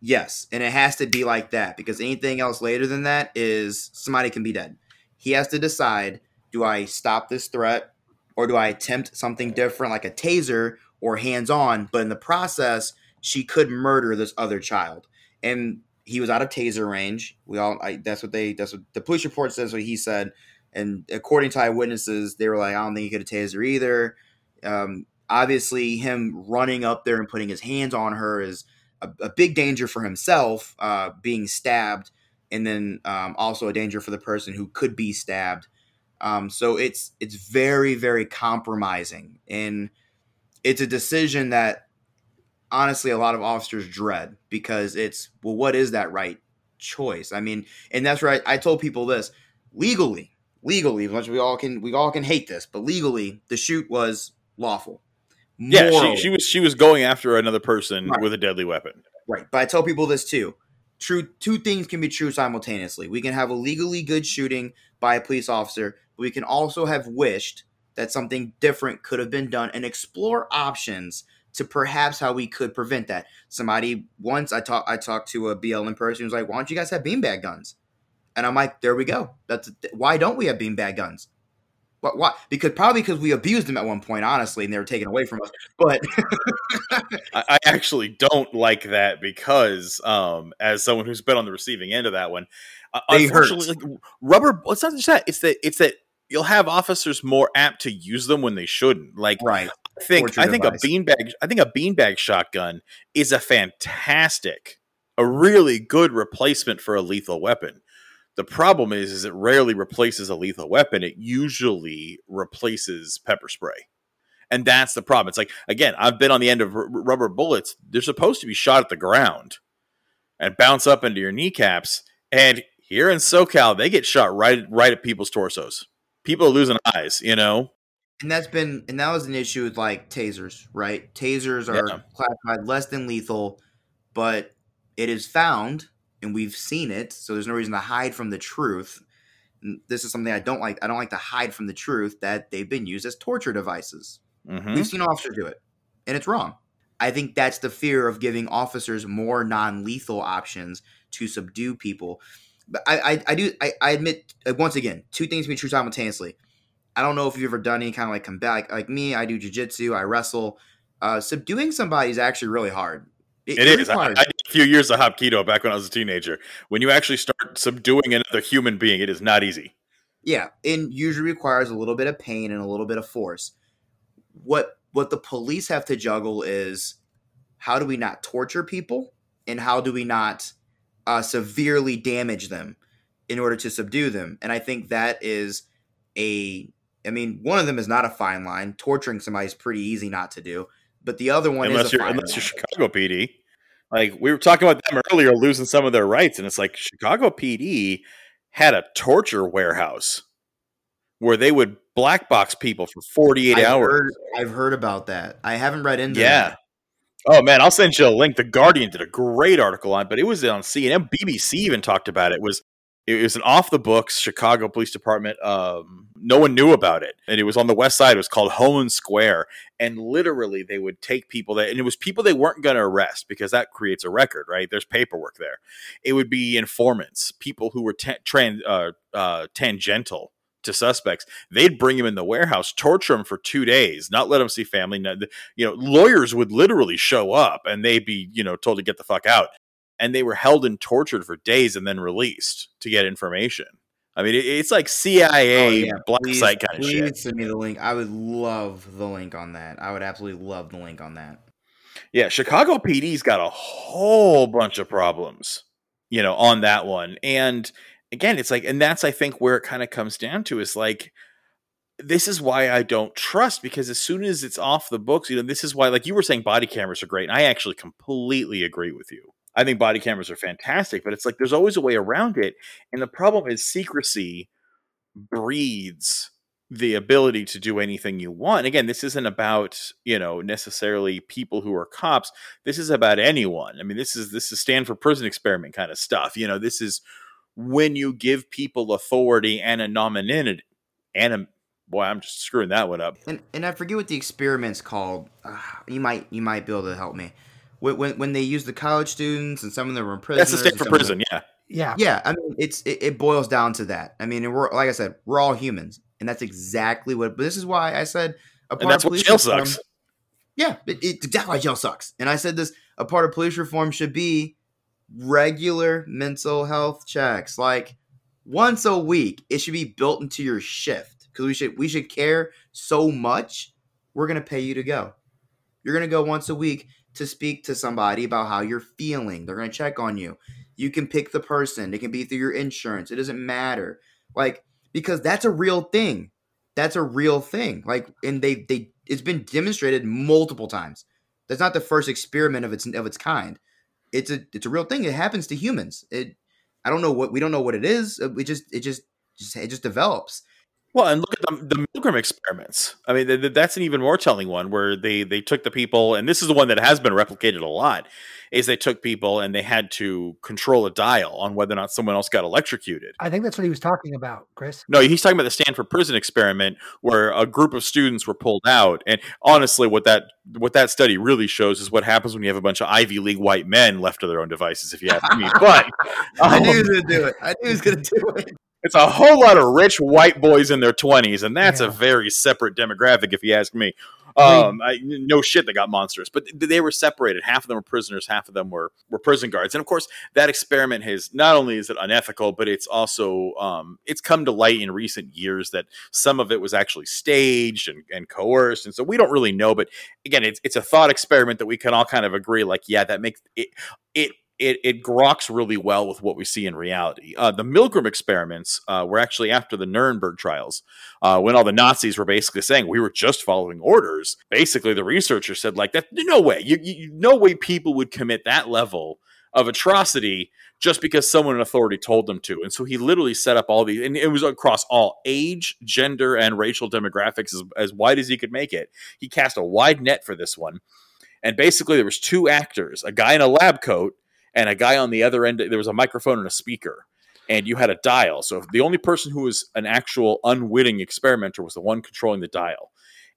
Yes, and it has to be like that because anything else later than that is somebody can be dead. He has to decide do I stop this threat or do I attempt something different like a taser or hands on? But in the process, she could murder this other child. And he was out of taser range. We all I, that's what they that's what the police report says what he said. And according to eyewitnesses, they were like, I don't think he could have taser either. Um, obviously, him running up there and putting his hands on her is a, a big danger for himself, uh, being stabbed, and then um, also a danger for the person who could be stabbed. Um, so it's it's very very compromising, and it's a decision that honestly a lot of officers dread because it's well, what is that right choice? I mean, and that's right. I told people this legally, legally, much we all can we all can hate this, but legally, the shoot was lawful. Yeah, she, she, was she was going after another person right. with a deadly weapon. Right, but I tell people this too. True, two things can be true simultaneously. We can have a legally good shooting by a police officer, we can also have wished that something different could have been done and explore options to perhaps how we could prevent that. Somebody once I talked I talked to a BLM person who was like, "Why don't you guys have beanbag guns?" And I'm like, "There we go. That's why don't we have beanbag guns?" What? Why? Because probably because we abused them at one point, honestly, and they were taken away from us. But I actually don't like that because, um, as someone who's been on the receiving end of that one, uh, they unfortunately, hurt. like rubber. It's not just that. It's that. It's that you'll have officers more apt to use them when they shouldn't. Like, right. I think I think device. a beanbag. I think a beanbag shotgun is a fantastic, a really good replacement for a lethal weapon. The problem is, is it rarely replaces a lethal weapon. It usually replaces pepper spray. And that's the problem. It's like, again, I've been on the end of r- rubber bullets. They're supposed to be shot at the ground and bounce up into your kneecaps. And here in SoCal, they get shot right right at people's torsos people are losing eyes, you know. And that's been and that was an issue with like tasers, right? Tasers are yeah. classified less than lethal, but it is found and we've seen it, so there's no reason to hide from the truth this is something I don't like. I don't like to hide from the truth that they've been used as torture devices. Mhm. We've seen officers do it, and it's wrong. I think that's the fear of giving officers more non-lethal options to subdue people. But I, I, I do, I, I admit once again, two things can be true simultaneously. I don't know if you've ever done any kind of like combat, like, like me. I do jujitsu, I wrestle. Uh, subduing somebody is actually really hard. It is. I, I few years of Hapkido back when I was a teenager. When you actually start subduing another human being, it is not easy. Yeah, and usually requires a little bit of pain and a little bit of force. What what the police have to juggle is how do we not torture people and how do we not uh, severely damage them in order to subdue them? And I think that is a I mean, one of them is not a fine line. Torturing somebody is pretty easy not to do, but the other one unless is a you're fine unless you're. Chicago PD. Like we were talking about them earlier, losing some of their rights, and it's like Chicago PD had a torture warehouse where they would black box people for 48 I've hours. heard, I've heard about that. I haven't read into it. Yeah. that. Oh man, I'll send you a link. The Guardian did a great article on, it, but it was on CNN. BBC even talked about it. it was it was an off the books Chicago Police Department. Um, no one knew about it, and it was on the West Side. It was called Homan Square, and literally they would take people that, and it was people they weren't going to arrest because that creates a record, right? There's paperwork there. It would be informants, people who were ta- tran- uh, uh, tangential to suspects. They'd bring him in the warehouse, torture him for two days, not let him see family. you know, lawyers would literally show up and they'd be, you know, told to get the fuck out. And they were held and tortured for days and then released to get information. I mean, it, it's like CIA Oh, yeah. black Please, site kind of please shit. send me the link. I would love the link on that. I would absolutely love the link on that. Yeah, Chicago PD's got a whole bunch of problems, you know, on that one. And again, it's like, and that's I think where it kind of comes down to is like, this is why I don't trust because as soon as it's off the books, you know, this is why, like you were saying, body cameras are great. And I actually completely agree with you. I think body cameras are fantastic, but it's like there's always a way around it. And the problem is secrecy breeds the ability to do anything you want. Again, this isn't about, you know, necessarily people who are cops. This is about anyone. I mean, this is this is Stanford prison experiment kind of stuff. You know, this is when you give people authority and a anonymity and a boy, I'm just screwing that one up. And and I forget what the experiment's called. Uh, you might you might be able to help me. When, when when they use the college students and some of them were in prison. That's the Stanford prison, yeah. Yeah. Yeah, I mean it's it, it boils down to that. I mean, and we're like I said, we're all humans, and that's exactly what. But this is why I said a part And that's of what police jail reform- sucks. Yeah, it, it's exactly why jail sucks. And I said this: a part of police reform should be regular mental health checks, like once a week. It should be built into your shift because we should we should care so much. We're gonna pay you to go. You're gonna go once a week to speak to somebody about how you're feeling. They're gonna check on you. You can pick the person. It can be through your insurance. It doesn't matter, like because that's a real thing. That's a real thing. Like, and they they it's been demonstrated multiple times. That's not the first experiment of its of its kind. It's a it's a real thing. It happens to humans. It I don't know what we don't know what it is. It just it just just it just develops. Well, and look at the, the Milgram experiments. I mean, th- th- that's an even more telling one where they they took the people, and this is the one that has been replicated a lot. Is they took people and they had to control a dial on whether or not someone else got electrocuted. I think that's what he was talking about, Chris. No, he's talking about the Stanford prison experiment where a group of students were pulled out. And honestly, what that what that study really shows is what happens when you have a bunch of Ivy League white men left to their own devices, if you ask me. But I um, knew he was gonna do it. I knew he was gonna do it. It's a whole lot of rich white boys in their 20s, and that's a very separate demographic, if you ask me. Um, I, no shit, they got monsters, but th- they were separated. Half of them were prisoners, half of them were were prison guards. And of course, that experiment has not only is it unethical, but it's also um, it's come to light in recent years that some of it was actually staged and, and coerced, and so we don't really know. But again, it's it's a thought experiment that we can all kind of agree, like, yeah, that makes it it it it groks really well with what we see in reality. Uh, the Milgram experiments uh, were actually after the Nuremberg trials, uh, when all the Nazis were basically saying we were just following orders. Basically, the researchers said like that, no way, you, you no way people would commit that level of atrocity just because someone in authority told them to. And so he literally set up all these, and it was across all age, gender, and racial demographics as, as wide as he could make it. He cast a wide net for this one. And basically, there was two actors, a guy in a lab coat and a guy on the other end. There was a microphone and a speaker. and you had a dial. So the only person who was an actual unwitting experimenter was the one controlling the dial.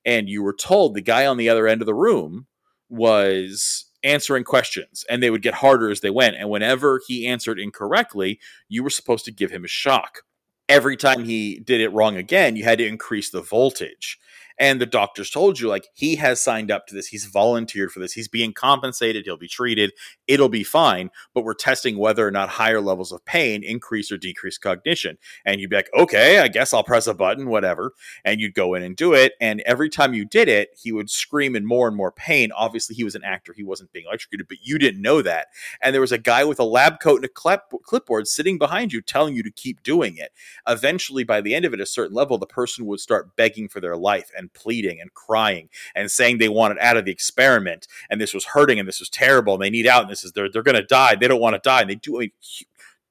And you were told the guy on the other end of the room was answering questions and they would get harder as they went. And whenever he answered incorrectly, you were supposed to give him a shock. Every time he did it wrong again, you had to increase the voltage and the doctors told you like he has signed up to this. He's volunteered for this. He's being compensated. He'll be treated. It'll be fine but we're testing whether or not higher levels of pain increase or decrease cognition. And you'd be like okay i guess i'll press a button whatever. And you'd go in and do it. And every time you did it he would scream in more and more pain. Obviously he was an actor. He wasn't being electrocuted but you didn't know that. And there was a guy with a lab coat and a clipboard sitting behind you telling you to keep doing it. Eventually by the end of it a certain level the person would start begging for their life. And and pleading and crying and saying they want it out of the experiment and this was hurting and this was terrible and they need out and this is they're they're going to die. They don't want to die and they do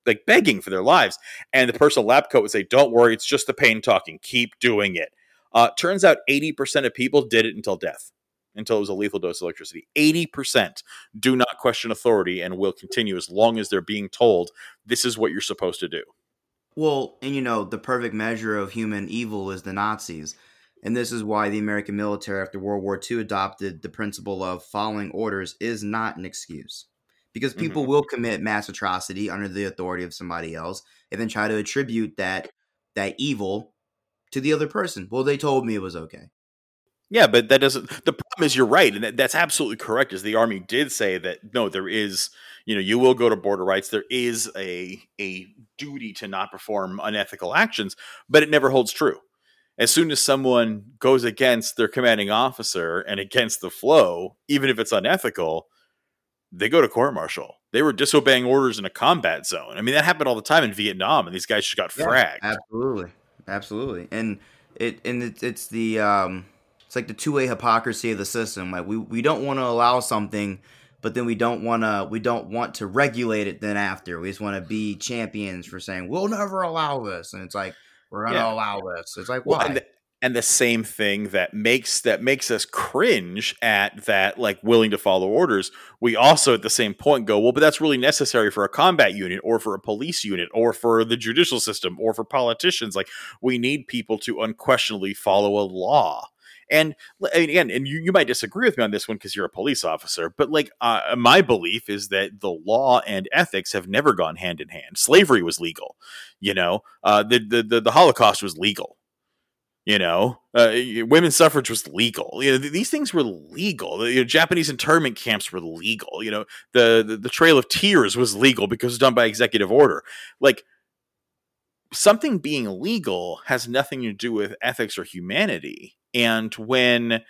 like begging for their lives. And the person lab coat would say, "Don't worry, it's just the pain talking. Keep doing it." Uh, turns out 80% of people did it until death, until it was a lethal dose of electricity. 80% do not question authority and will continue as long as they're being told this is what you're supposed to do. Well, and you know, the perfect measure of human evil is the Nazis. And this is why the American military after World War II adopted the principle of following orders is not an excuse. Because people mm-hmm. will commit mass atrocity under the authority of somebody else and then try to attribute that that evil to the other person. Well, they told me it was okay. Yeah, but that doesn't. The problem is you're right, and that's absolutely correct. Is the army did say that no, there is, you know, you will go to border rights. There is a a duty to not perform unethical actions, but it never holds true as soon as someone goes against their commanding officer and against the flow, even if it's unethical, they go to court martial. They were disobeying orders in a combat zone. I mean, that happened all the time in Vietnam, and these guys just got yeah, fragged. Absolutely, absolutely, and it and it, it's the um, it's like the two way hypocrisy of the system. Like we we don't want to allow something, but then we don't want to we don't want to regulate it. Then after we just want to be champions for saying we'll never allow this, and it's like we're going to yeah. allow this. It's like why? Well, and, the, and the same thing that makes that makes us cringe at that like willing to follow orders we also at the same point go well but that's really necessary for a combat unit or for a police unit or for the judicial system or for politicians like we need people to unquestionably follow a law and again, and you, you might disagree with me on this one because you're a police officer, but like uh, my belief is that the law and ethics have never gone hand in hand. Slavery was legal, you know. Uh, the, the the the Holocaust was legal. You know, uh, women's suffrage was legal. You know, th- these things were legal. The you know, Japanese internment camps were legal. You know, the, the the Trail of Tears was legal because it was done by executive order. Like something being legal has nothing to do with ethics or humanity and when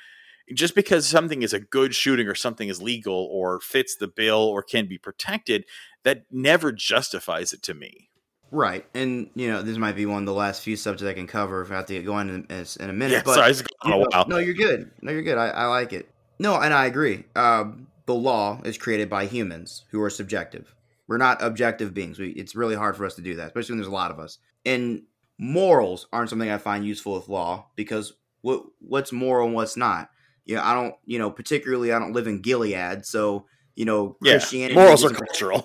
just because something is a good shooting or something is legal or fits the bill or can be protected, that never justifies it to me. Right, and you know this might be one of the last few subjects I can cover if I have to get going in, in a minute. Yeah, but sorry, you know, no, you're good. No, you're good. I, I like it. No, and I agree. Uh, the law is created by humans who are subjective. We're not objective beings. We, it's really hard for us to do that, especially when there's a lot of us. And morals aren't something I find useful with law because what what's moral and what's not. You know, I don't, you know, particularly I don't live in Gilead, so you know, yeah. Christianity morals are cultural.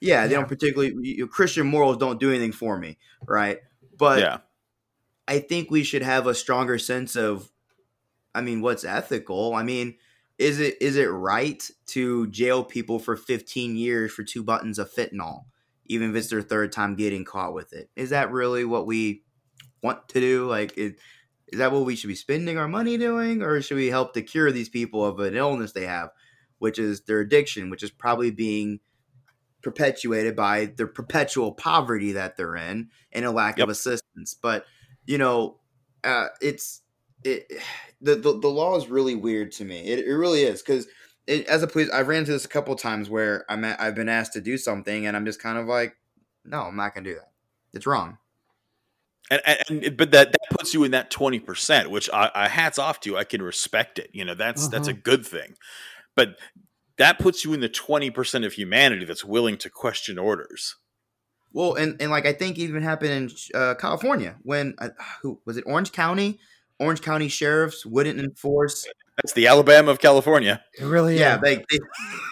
Yeah, they yeah. don't particularly you know, Christian morals don't do anything for me, right? But yeah. I think we should have a stronger sense of I mean, what's ethical? I mean, is it is it right to jail people for 15 years for two buttons of fentanyl, even if it's their third time getting caught with it? Is that really what we want to do? Like, it, is that what we should be spending our money doing, or should we help to cure these people of an illness they have, which is their addiction, which is probably being perpetuated by their perpetual poverty that they're in and a lack yep. of assistance. But you know, uh, it's it the, the the law is really weird to me. It, it really is because as a police, I've ran into this a couple times where I'm at, I've been asked to do something and I'm just kind of like, no, I'm not gonna do that. It's wrong. And, and, but that that puts you in that 20% which I, I, hats off to you i can respect it you know that's uh-huh. that's a mm-hmm. good thing but that puts you in the 20% of humanity that's willing to question orders well and, and like i think even happened in uh, california when uh, who was it orange county orange county sheriffs wouldn't enforce That's the Alabama of California. It really yeah, is. they,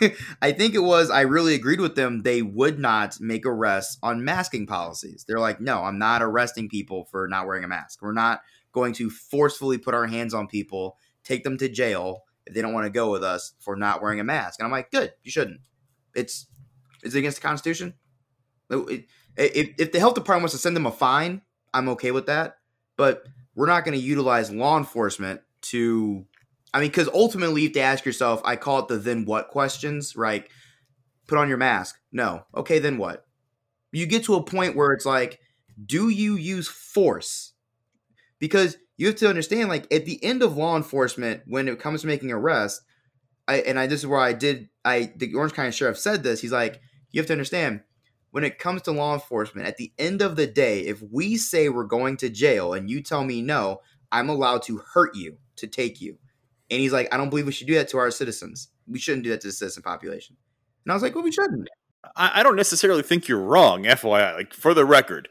they I think it was I really agreed with them. They would not make arrests on masking policies. They're like, "No, I'm not arresting people for not wearing a mask. We're not going to forcefully put our hands on people, take them to jail if they don't want to go with us for not wearing a mask." And I'm like, "Good, you shouldn't. It's it's against the Constitution. If, if the health department wants to send them a fine, I'm okay with that. But we're not going to utilize law enforcement to I mean, because ultimately, you have to ask yourself, I call it the then what questions, right? Put on your mask. No. Okay, then what? You get to a point where it's like, do you use force? Because you have to understand, like, at the end of law enforcement, when it comes to making arrests, I, and I this is where I did I the Orange County Sheriff said this. He's like, you have to understand, when it comes to law enforcement, at the end of the day, if we say we're going to jail and you tell me no, I'm allowed to hurt you to take you. And he's like, I don't believe we should do that to our citizens. We shouldn't do that to the citizen population. And I was like, well, we shouldn't. I, I don't necessarily think you're wrong, FYI. Like for the record,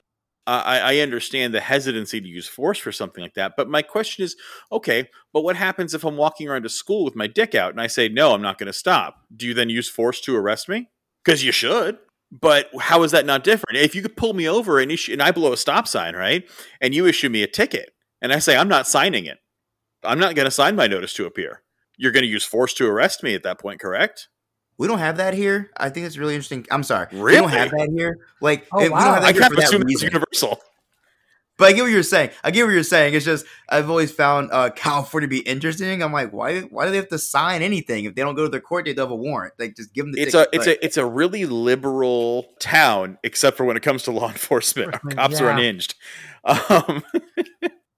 I, I understand the hesitancy to use force for something like that. But my question is, okay, but what happens if I'm walking around to school with my dick out and I say, no, I'm not going to stop? Do you then use force to arrest me? Because you should. But how is that not different? If you could pull me over and issue, and I blow a stop sign, right, and you issue me a ticket, and I say I'm not signing it, I'm not going to sign my notice to appear. You're going to use force to arrest me at that point, correct? We don't have that here. I think it's really interesting. I'm sorry. Really? We don't have that here. Like, Oh, we wow. don't have that I here kind for of that assume it's universal. But I get what you're saying. I get what you're saying. It's just I've always found uh, California to be interesting. I'm like, why? Why do they have to sign anything if they don't go to their court date? They have a warrant. Like, just give them the. It's ticket. a it's But a it's a really liberal town, except for when it comes to law enforcement. Our cops are unhinged. Um,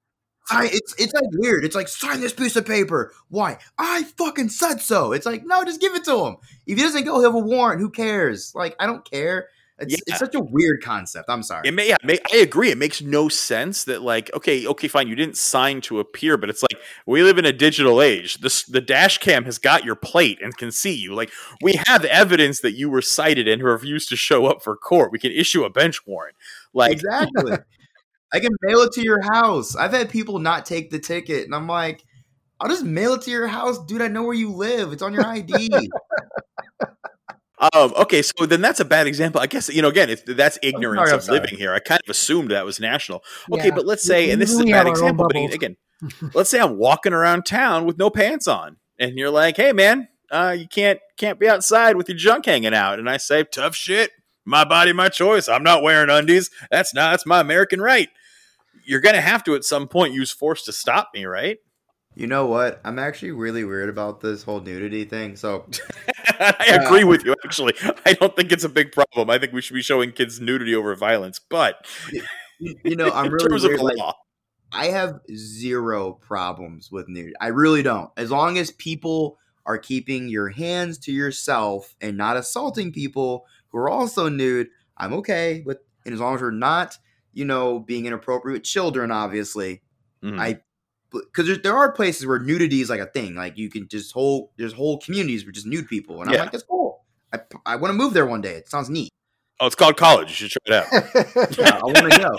I, it's it's like weird. It's like sign this piece of paper. Why? I fucking said so. It's like no, just give it to him. If he doesn't go, he'll have a warrant. Who cares? Like I don't care. It's, Yeah. it's such a weird concept. I'm sorry. it may, yeah, may I agree. It makes no sense that like okay, okay, fine, you didn't sign to appear, but it's like we live in a digital age. This the dash cam has got your plate and can see you. Like we have evidence that you were cited and refused to show up for court. We can issue a bench warrant. Like exactly. I can mail it to your house. I've had people not take the ticket, and I'm like, I'll just mail it to your house, dude. I know where you live. It's on your ID. Um, okay, so then that's a bad example. I guess you know again, if that's ignorance sorry, of living here. I kind of assumed that was national. Okay, Yeah. but let's say, and this is a bad have our own example, but again, let's say I'm walking around town with no pants on, and you're like, "Hey, man, uh, you can't can't be outside with your junk hanging out," and I say, "Tough shit, my body, my choice. I'm not wearing undies. That's not that's my American right." You're gonna have to at some point use force to stop me, right? you know what? I'm actually really weird about this whole nudity thing. So I agree with you. Actually, I don't think it's a big problem. I think we should be showing kids nudity over violence, but you, know, I'm in really terms weird. of like, law, I have zero problems with nudity. I really don't. As long as people are keeping your hands to yourself and not assaulting people who are also nude, I'm okay with. And as long as we're not, you know, being inappropriate with children, obviously, Mhm. I because there, there are places where nudity is like a thing. Like you can just whole there's whole communities with just nude people, and I'm like, that's cool. I, I want to move there one day. It sounds neat. oh, it's called college. You should try it out. Yeah, I want to go.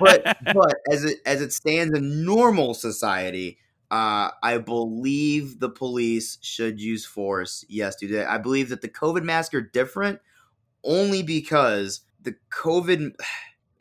But but as it as it stands in normal society, uh, I believe the police should use force. Yes, that. I believe that the COVID masks are different only because the COVID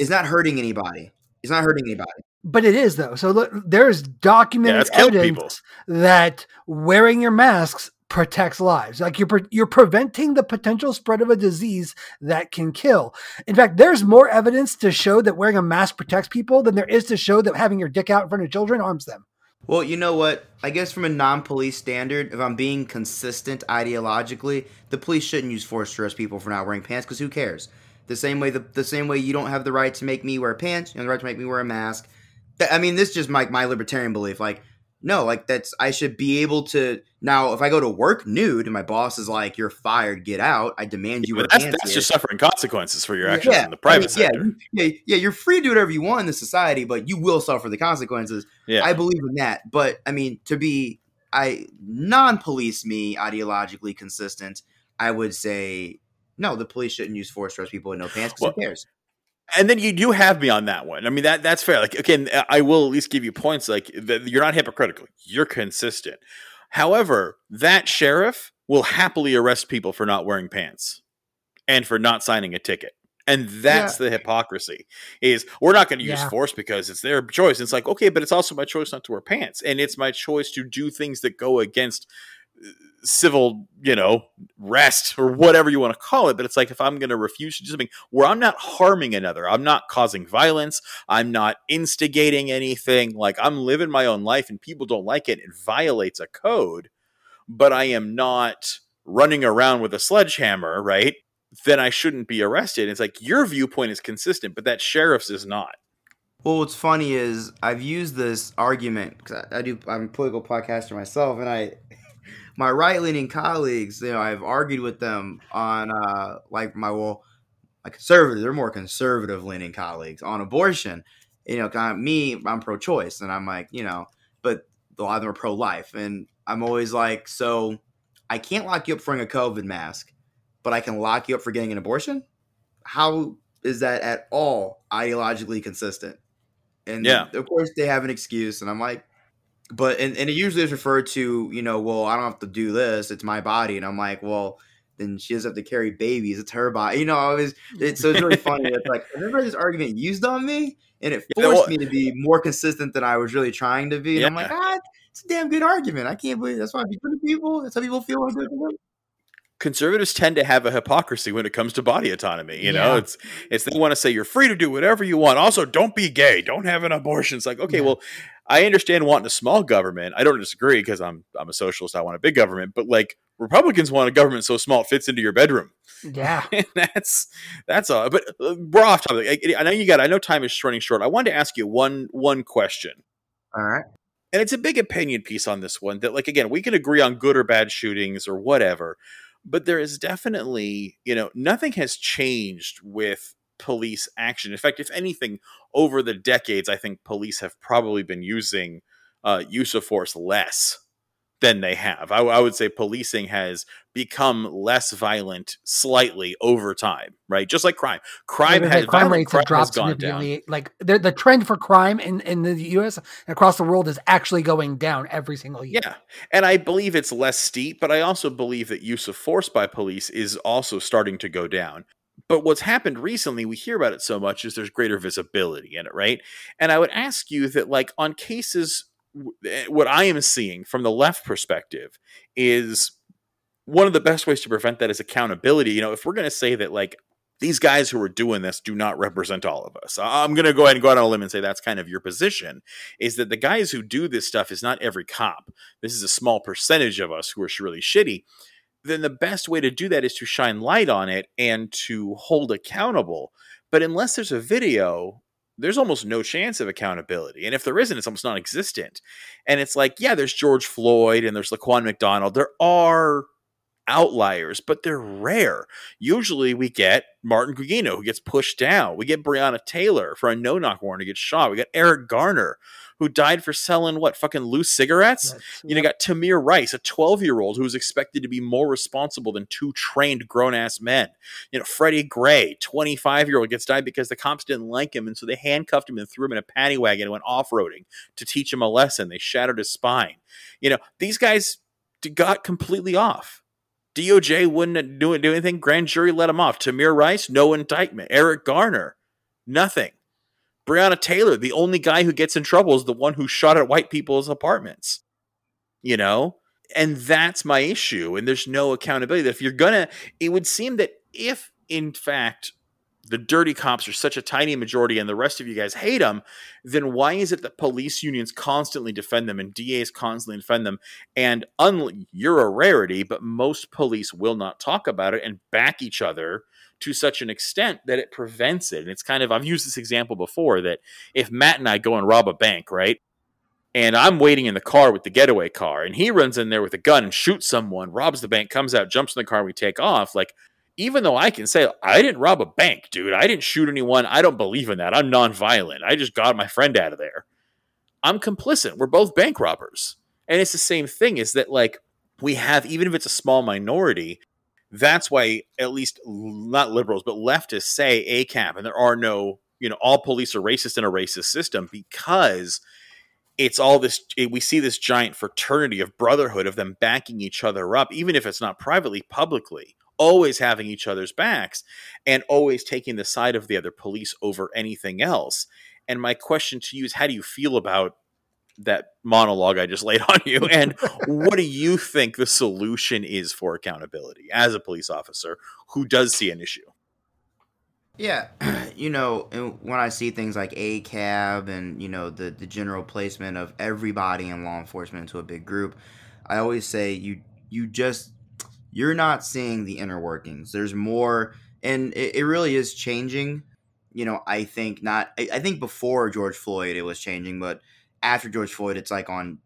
is not hurting anybody. It's not hurting anybody. But it is though. So look, there's documented it's killed evidence that wearing your masks protects lives. Like you're pre- you're preventing the potential spread of a disease that can kill. In fact, there's more evidence to show that wearing a mask protects people than there is to show that having your dick out in front of children harms them. Well, you know what? I guess from a non-police standard, if I'm being consistent ideologically, the police shouldn't use force to arrest people for not wearing pants because who cares? The same way the, the same way you don't have the right to make me wear pants, you have the right to make me wear a mask. I mean, this is just my my libertarian belief. Like, no, like that's I should be able to now. If I go to work nude and my boss is like, "You're fired, get out," I demand you But that's, that's just suffering consequences for your actions Yeah, in the private I mean, sector. Yeah, yeah, yeah. You're free to do whatever you want in the society, but you will suffer the consequences. Yeah. I believe in that. But I mean, to be I non-police me ideologically consistent, I would say no. The police shouldn't use force to arrest people with no pants because Well, who cares? and then you do have me on that one. I mean that that's fair. Like again, I will at least give you points. Like that you're not hypocritical. You're consistent. However, that sheriff will happily arrest people for not wearing pants and for not signing a ticket. And that's yeah. the hypocrisy is we're not going to use yeah. force because it's their choice. It's like, okay, but it's also my choice not to wear pants. And it's my choice to do things that go against uh, civil, you know, rest or whatever you want to call it. But it's like if I'm going to refuse to do something where I'm not harming another, I'm not causing violence, I'm not instigating anything. Like I'm living my own life and people don't like it. It violates a code, but I am not running around with a sledgehammer, right? Then I shouldn't be arrested. It's like your viewpoint is consistent, but that sheriff's is not. Well, what's funny is I've used this argument because I, I do. I'm a political podcaster myself, and I my right leaning colleagues, you know, I've argued with them on uh like my well, my conservative, they're more conservative leaning colleagues on abortion. You know, kind of me, I'm pro choice, and I'm like, you know, but a lot of them are pro life, and I'm always like, so I can't lock you up for wearing a COVID mask, but I can lock you up for getting an abortion. How is that at all ideologically consistent? And yeah, of course they have an excuse, and I'm like, but and, and it usually is referred to, you know, well, I don't have to do this; it's my body, and I'm like, well, then she doesn't have to carry babies; it's her body, you know. I was, it, so it's really funny. It's like I remember this argument used on me, and it forced me to be more consistent than I was really trying to be. And yeah. I'm like, ah, it's a damn good argument. I can't believe that's why people. That's how people feel conservatives tend to have a hypocrisy when it comes to body autonomy. You know, it's it's they want to say you're free to do whatever you want. Also, don't be gay. Don't have an abortion. It's like, okay, yeah. well, I understand wanting a small government. I don't disagree because I'm I'm a socialist. I want a big government, but like Republicans want a government so small it fits into your bedroom. Yeah, that's that's all. But uh, we're off topic. I, I know you got. I know time is running short. I wanted to ask you one one question. All right. And it's a big opinion piece on this one that, like, again, we can agree on good or bad shootings or whatever but there is definitely you know nothing has changed with police action in fact if anything over the decades i think police have probably been using uh, use of force less than they have. I, I, would say policing has become less violent slightly over time, right? Just like crime. Crime has crime rates crime have dropped significantly. Down. Like the trend for crime in, in the US and across the world is actually going down every single year. Yeah. And I believe it's less steep, but I also believe that use of force by police is also starting to go down. But what's happened recently, we hear about it so much, is there's greater visibility in it, right? And I would ask you that, like, on cases Eh, what I am seeing from the left perspective is one of the best ways to prevent that is accountability. You know, if we're going to say that like these guys who are doing this do not represent all of us. I'm going to go ahead and go out on a limb and say that's kind of your position is that the guys who do this stuff is not every cop. This is a small percentage of us who are really shitty. Then the best way to do that is to shine light on it and to hold accountable. But unless there's a video, there's almost no chance of accountability. And if there isn't, it's almost non existent. And it's like, yeah, there's George Floyd and there's Laquan McDonald. There are outliers, but they're rare. Usually we get Martin Gugino who gets pushed down. We get Breonna Taylor for a no knock warrant who gets shot. We got Eric Garner who died for selling what fucking loose cigarettes. You know, got Tamir Rice, a 12 year old who was expected to be more responsible than two trained grown ass men. You know, Freddie Gray, 25 year old, gets died because the cops didn't like him, and so they handcuffed him and threw him in a paddy wagon and went off roading to teach him a lesson. They shattered his spine. You know, these guys got completely off. DOJ wouldn't do, do anything. Grand jury let him off. Tamir Rice, no indictment. Eric Garner, nothing. Breonna Taylor, the only guy who gets in trouble is the one who shot at white people's apartments. You know? And that's my issue. And there's no accountability. That If you're gonna, it would seem that if in fact the dirty cops are such a tiny majority and the rest of you guys hate them, then why is it that police unions constantly defend them and DAs constantly defend them? And un- you're a rarity, but most police will not talk about it and back each other to such an extent that it prevents it. And it's kind of, I've used this example before that if Matt and I go and rob a bank, right? And I'm waiting in the car with the getaway car, and he runs in there with a gun and shoots someone, robs the bank, comes out, jumps in the car, we take off. Like, even though I can say, I didn't rob a bank, dude, I didn't shoot anyone, I don't believe in that. I'm nonviolent. I just got my friend out of there. I'm complicit. We're both bank robbers. And it's the same thing is that, like, we have, even if it's a small minority, that's why at least not liberals but leftists say ACAB and there are no you know all police are racist in a racist system because it's all this we see this giant fraternity of brotherhood of them backing each other up even if it's not privately publicly always having each other's backs and always taking the side of the other police over anything else. And my question to you is how do you feel about that monologue I just laid on you and what do you think the solution is for accountability as a police officer who does see an issue yeah, you know, when I see things like ACAB and you know the the general placement of everybody in law enforcement into a big group, I always say you you just you're not seeing the inner workings. There's more, and it, it really is changing. You know, I think not. I, I think before George Floyd it was changing, but after George Floyd, it's like on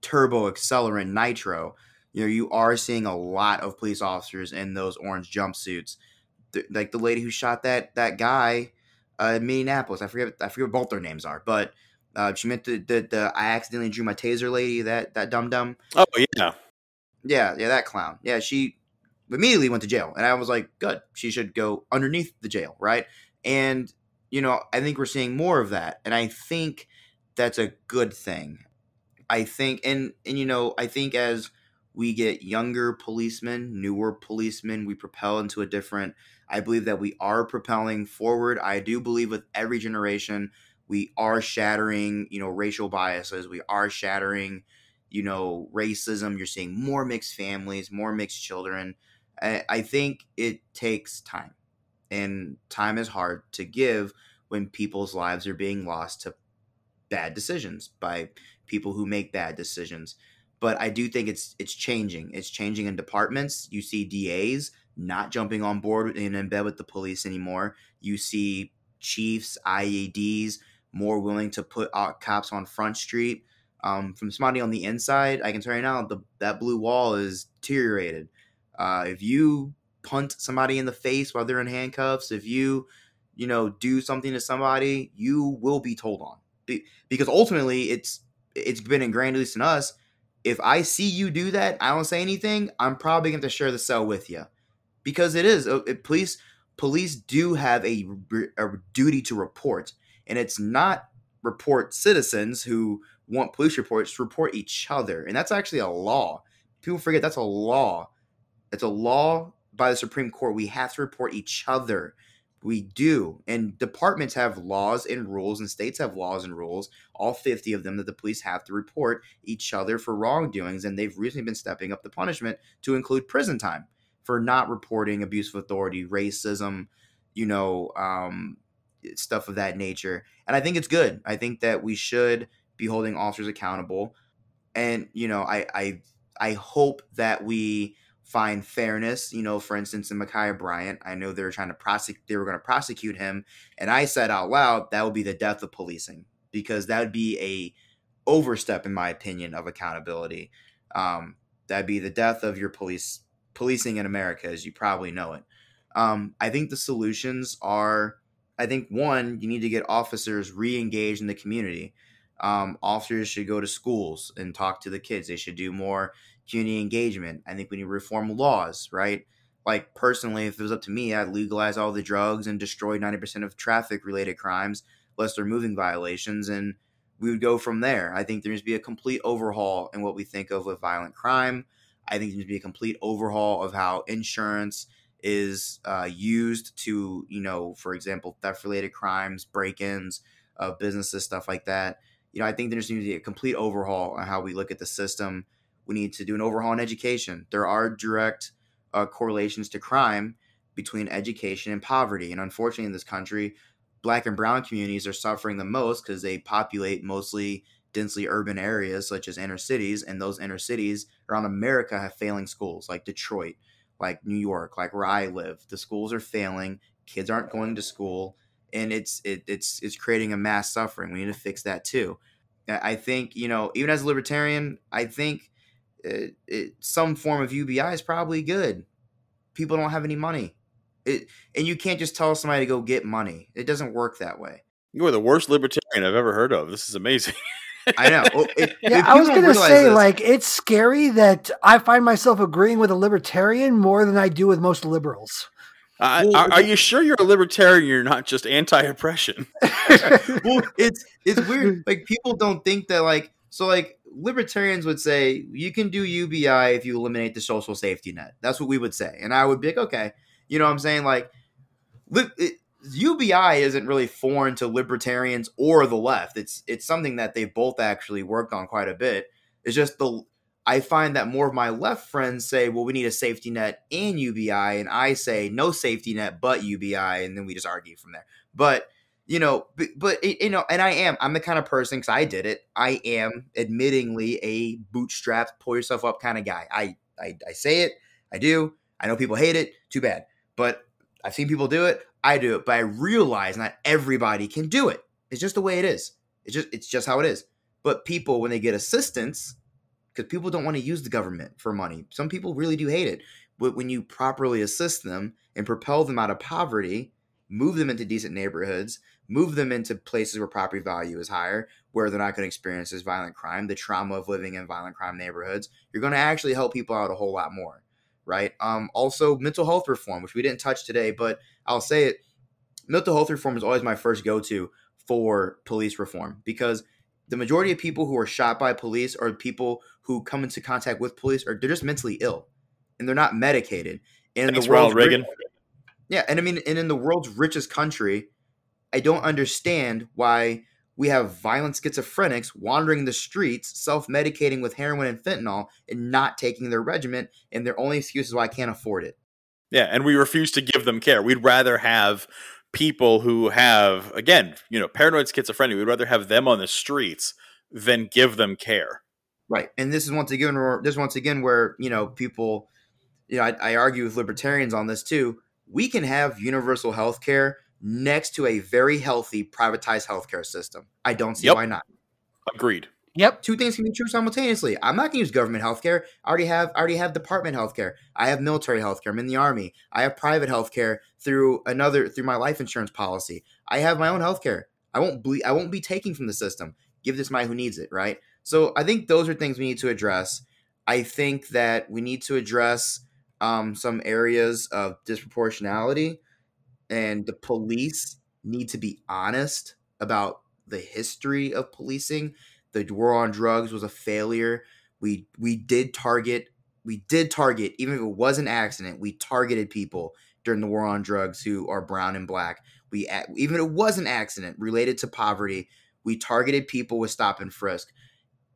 turbo accelerant nitro. You know, you are seeing a lot of police officers in those orange jumpsuits the, like the lady who shot that that guy uh, in Minneapolis. I forget I forget what both their names are, but uh, she meant the, the, the I accidentally drew my taser lady. That that dumb dumb. Oh yeah, yeah, yeah. That clown. Yeah, she immediately went to jail, and I was like, good. She should go underneath the jail, right? And you know, I think we're seeing more of that, and I think that's a good thing. I think, and and you know, I think as we get younger policemen, newer policemen, we propel into a different I believe that we are propelling forward. I do believe with every generation, we are shattering, you know, racial biases. We are shattering, you know, racism. You're seeing more mixed families, more mixed children. I, I think it takes time, and time is hard to give when people's lives are being lost to bad decisions by people who make bad decisions. But I do think it's it's changing. It's changing in departments. You see DAs not jumping on board and in bed with the police anymore. You see chiefs, IEDs more willing to put cops on Front Street. Um, from somebody on the inside, I can tell you now, the, that blue wall is deteriorated. Uh, if you punt somebody in the face while they're in handcuffs, if you, you know, do something to somebody, you will be told on. Be- because ultimately, it's it's been ingrained at least in us. If I see you do that, I don't say anything. I'm probably going to share the cell with you because it is uh, it, police police do have a, a duty to report. And it's not report citizens who want police reports to report each other. And that's actually a law. People forget that's a law. It's a law by the supreme court. We have to report each other we do and departments have laws and rules and states have laws and rules all 50 of them that the police have to report each other for wrongdoings and they've recently been stepping up the punishment to include prison time for not reporting abuse of authority, racism, you know, um, stuff of that nature. And I think it's good. I think that we should be holding officers accountable. And you know, I I I hope that we find fairness. You know, for instance, in Ma'Khia Bryant, I know they were trying to prosecute. They were going to prosecute him, and I said out loud that would be the death of policing because that would be a overstep, in my opinion, of accountability. Um, that'd be the death of your police policing in America, as you probably know it. Um, I think the solutions are, I think one, you need to get officers re-engaged in the community. Um, officers should go to schools and talk to the kids. They should do more community engagement. I think we need to reform laws, right? Like personally, if it was up to me, I'd legalize all the drugs and destroy 90% of traffic related crimes, less they're moving violations, and we would go from there. I think there needs to be a complete overhaul in what we think of with violent crime. I think there needs to be a complete overhaul of how insurance is uh, used to, you know, for example, theft related crimes, break ins of businesses, stuff like that. You know, I think there needs to be a complete overhaul on how we look at the system. We need to do an overhaul in education. There are direct uh, correlations to crime between education and poverty. And unfortunately, in this country, black and brown communities are suffering the most because they populate mostly densely urban areas such as inner cities, and those inner cities around America have failing schools like Detroit, like New York, like where I live. The schools are failing, kids aren't going to school, and it's it, it's it's creating a mass suffering. We need to fix that too. I think you know, even as a libertarian, I think it, it, some form of UBI is probably good. People don't have any money. It, and you can't just tell somebody to go get money. It doesn't work that way. You are the worst libertarian I've ever heard of. This is amazing. I know. Well, it, yeah, I was going to say, this, like, it's scary that I find myself agreeing with a libertarian more than I do with most liberals. Uh, well, are, are, you sure you're a libertarian? You're not just anti-oppression. well, it's it's weird. Like people don't think that like so like libertarians would say you can do UBI if you eliminate the social safety net. That's what we would say, and I would be like, okay, you know what I'm saying? Like, it, UBI isn't really foreign to libertarians or the left. It's it's something that they've both actually worked on quite a bit. It's just the I find that more of my left friends say, well, we need a safety net and UBI, and I say no safety net but UBI, and then we just argue from there. But you know, but, but you know, and I am, I'm the kind of person because I did it. I am admittingly a bootstrap, pull yourself up kind of guy. I, I, I say it, I do. I know people hate it. Too bad, but I've seen people do it. I do it, but I realize not everybody can do it. It's just the way it is. It's just, it's just how it is. But people, when they get assistance, because people don't want to use the government for money. Some people really do hate it. But when you properly assist them and propel them out of poverty, move them into decent neighborhoods, move them into places where property value is higher, where they're not going to experience this violent crime, the trauma of living in violent crime neighborhoods, you're going to actually help people out a whole lot more, right? Um, also, mental health reform, which we didn't touch today, but I'll say it. Mental health reform is always my first go to for police reform because the majority of people who are shot by police or people who come into contact with police are they're just mentally ill and they're not medicated. And Thanks, the world's Reagan. yeah, and I mean, and in the world's richest country, I don't understand why we have violent schizophrenics wandering the streets, self-medicating with heroin and fentanyl, and not taking their regimen, and their only excuse is why I can't afford it. Yeah, and we refuse to give them care. We'd rather have people who have, again, you know, paranoid schizophrenia. We'd rather have them on the streets than give them care. Right, and this is once again, where, this is once again where you know people, you know, I, I argue with libertarians on this too. We can have universal health care next to a very healthy privatized healthcare system. I don't see yep. why not. Agreed. Yep. Two things can be true simultaneously. I'm not gonna use government healthcare. I already have I already have department healthcare. I have military healthcare. I'm in the army. I have private healthcare through another through my life insurance policy. I have my own healthcare. I won't ble- I won't be taking from the system. Give this my who needs it, right? So I think those are things we need to address. I think that we need to address um, some areas of disproportionality and the police need to be honest about the history of policing. The war on drugs was a failure. We we did target we did target even if it was an accident. We targeted people during the war on drugs who are brown and black. We even if it was an accident related to poverty. We targeted people with stop and frisk.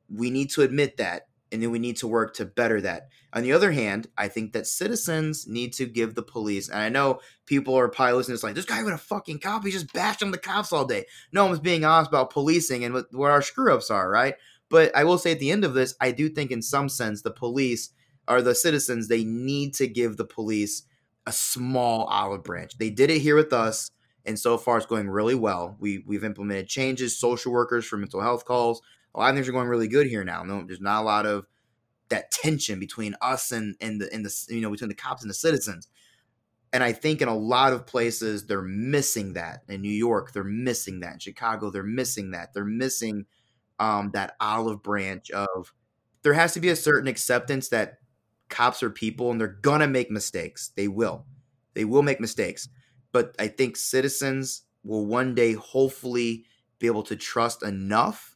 We need to admit that and then we need to work to better that. On the other hand, I think that citizens need to give the police, and I know people are probably listening to like, this guy with a fucking cop, he just bashed on the cops all day. No one's being honest about policing and what, what our screw ups are, right? But I will say at the end of this, I do think in some sense the police are the citizens, they need to give the police a small olive branch. They did it here with us, and so far it's going really well. We we've implemented changes, social workers for mental health calls a lot of things are going really good here now. No, there's not a lot of that tension between us and and the and the you know between the cops and the citizens. And I think in a lot of places they're missing that. In New York, they're missing that. In Chicago, they're missing that. They're missing um, that olive branch of there has to be a certain acceptance that cops are people and they're gonna make mistakes. They will. They will make mistakes. But I think citizens will one day hopefully be able to trust enough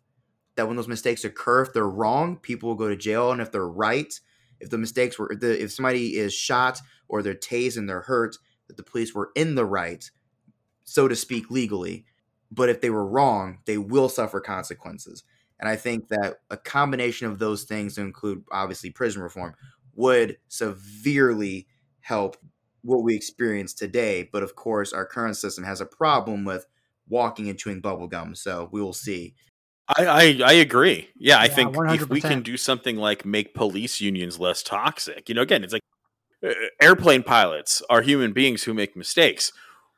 that when those mistakes occur, if they're wrong, people will go to jail, and if they're right, if the mistakes were, the, if somebody is shot or they're tased and they're hurt, that the police were in the right, so to speak, legally. But if they were wrong, they will suffer consequences. And I think that a combination of those things, to include obviously prison reform, would severely help what we experience today. But of course, our current system has a problem with walking and chewing bubblegum. So we will see. I, I, I agree. Yeah, I think 100%. if we can do something like make police unions less toxic, you know, again, it's like uh, airplane pilots are human beings who make mistakes,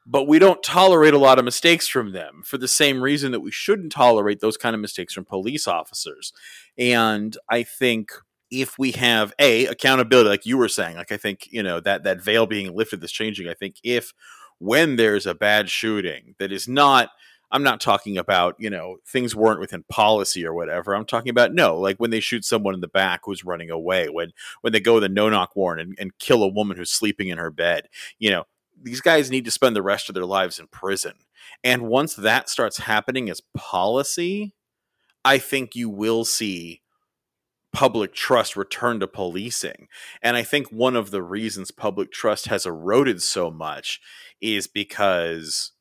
but we don't tolerate a lot of mistakes from them for the same reason that we shouldn't tolerate those kind of mistakes from police officers. And I think if we have a accountability, like you were saying, like I think you know that that veil being lifted, this changing. I think if when there's a bad shooting that is not I'm not talking about, you know, things weren't within policy or whatever. I'm talking about no, like when they shoot someone in the back who's running away, when when they go with a no knock warrant and, and kill a woman who's sleeping in her bed, you know, these guys need to spend the rest of their lives in prison. And once that starts happening as policy, I think you will see public trust return to policing. And I think one of the reasons public trust has eroded so much is because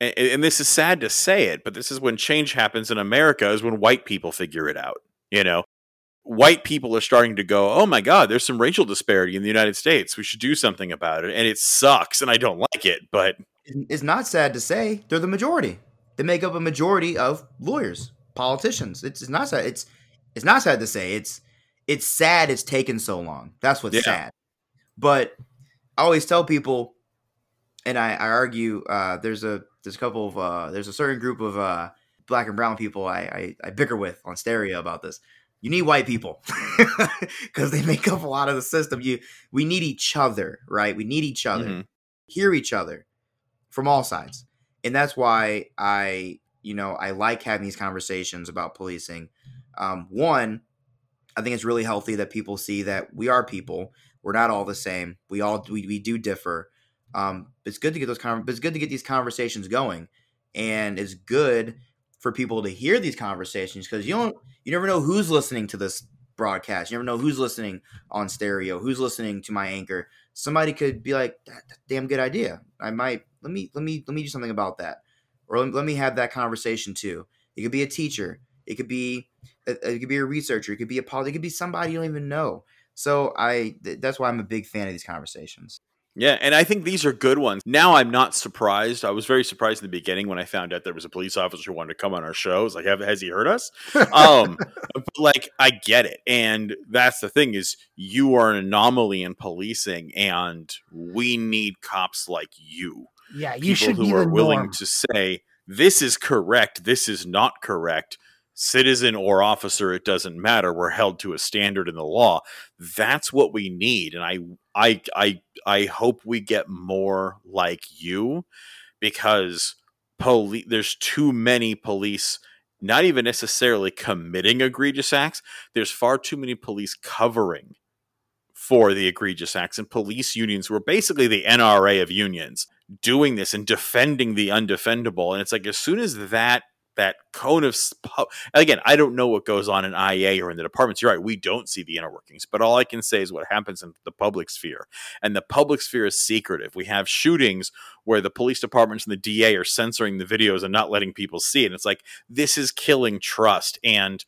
and, and this is sad to say it, but this is when change happens in America is when white people figure it out, you know. White people are starting to go, "Oh my god, there's some racial disparity in the United States. We should do something about it." And it sucks and I don't like it, but it's not sad to say they're the majority. They make up a majority of lawyers, politicians. It's, it's not sad. It's it's not sad to say. It's it's sad it's taken so long. That's what's yeah. sad. But I always tell people, and I, I argue, uh, there's a there's a couple of uh, there's a certain group of uh, black and brown people I, I, I bicker with on stereo about this. You need white people because they make up a lot of the system. You we need each other, right? We need each other, mm-hmm. hear each other from all sides, and that's why I you know I like having these conversations about policing. Um, one, I think it's really healthy that people see that we are people. We're not all the same. We all we, we do differ. Um, it's good to get those con- it's good to get these conversations going, and it's good for people to hear these conversations because you don't you never know who's listening to this broadcast. You never know who's listening on stereo, who's listening to my anchor. Somebody could be like, "Damn good idea. I might let me let me let me do something about that." Or let, let me have that conversation too. It could be a teacher. It could be it could be a researcher. It could be a politician. It could be somebody you don't even know. So I that's why I'm a big fan of these conversations. Yeah, and I think these are good ones. Now I'm not surprised. I was very surprised in the beginning when I found out there was a police officer who wanted to come on our show. I was like, has he heard us? um, but like, I get it, and that's the thing is you are an anomaly in policing, and we need cops like you. Yeah, you People should who be are willing norm. to say this is correct, this is not correct citizen or officer it doesn't matter we're held to a standard in the law. That's what we need and i i i i hope we get more like you because police there's too many police not even necessarily committing egregious acts there's far too many police covering for the egregious acts and police unions were basically the NRA of unions doing this and defending the undefendable and it's like as soon as that that cone of again i don't know what goes on in ia or in the departments. You're right we don't see the inner workings but all i can say is what happens in the public sphere. And the public sphere is secretive. We have shootings where the police departments and the da are censoring the videos and not letting people see it. And it's like this is killing trust. And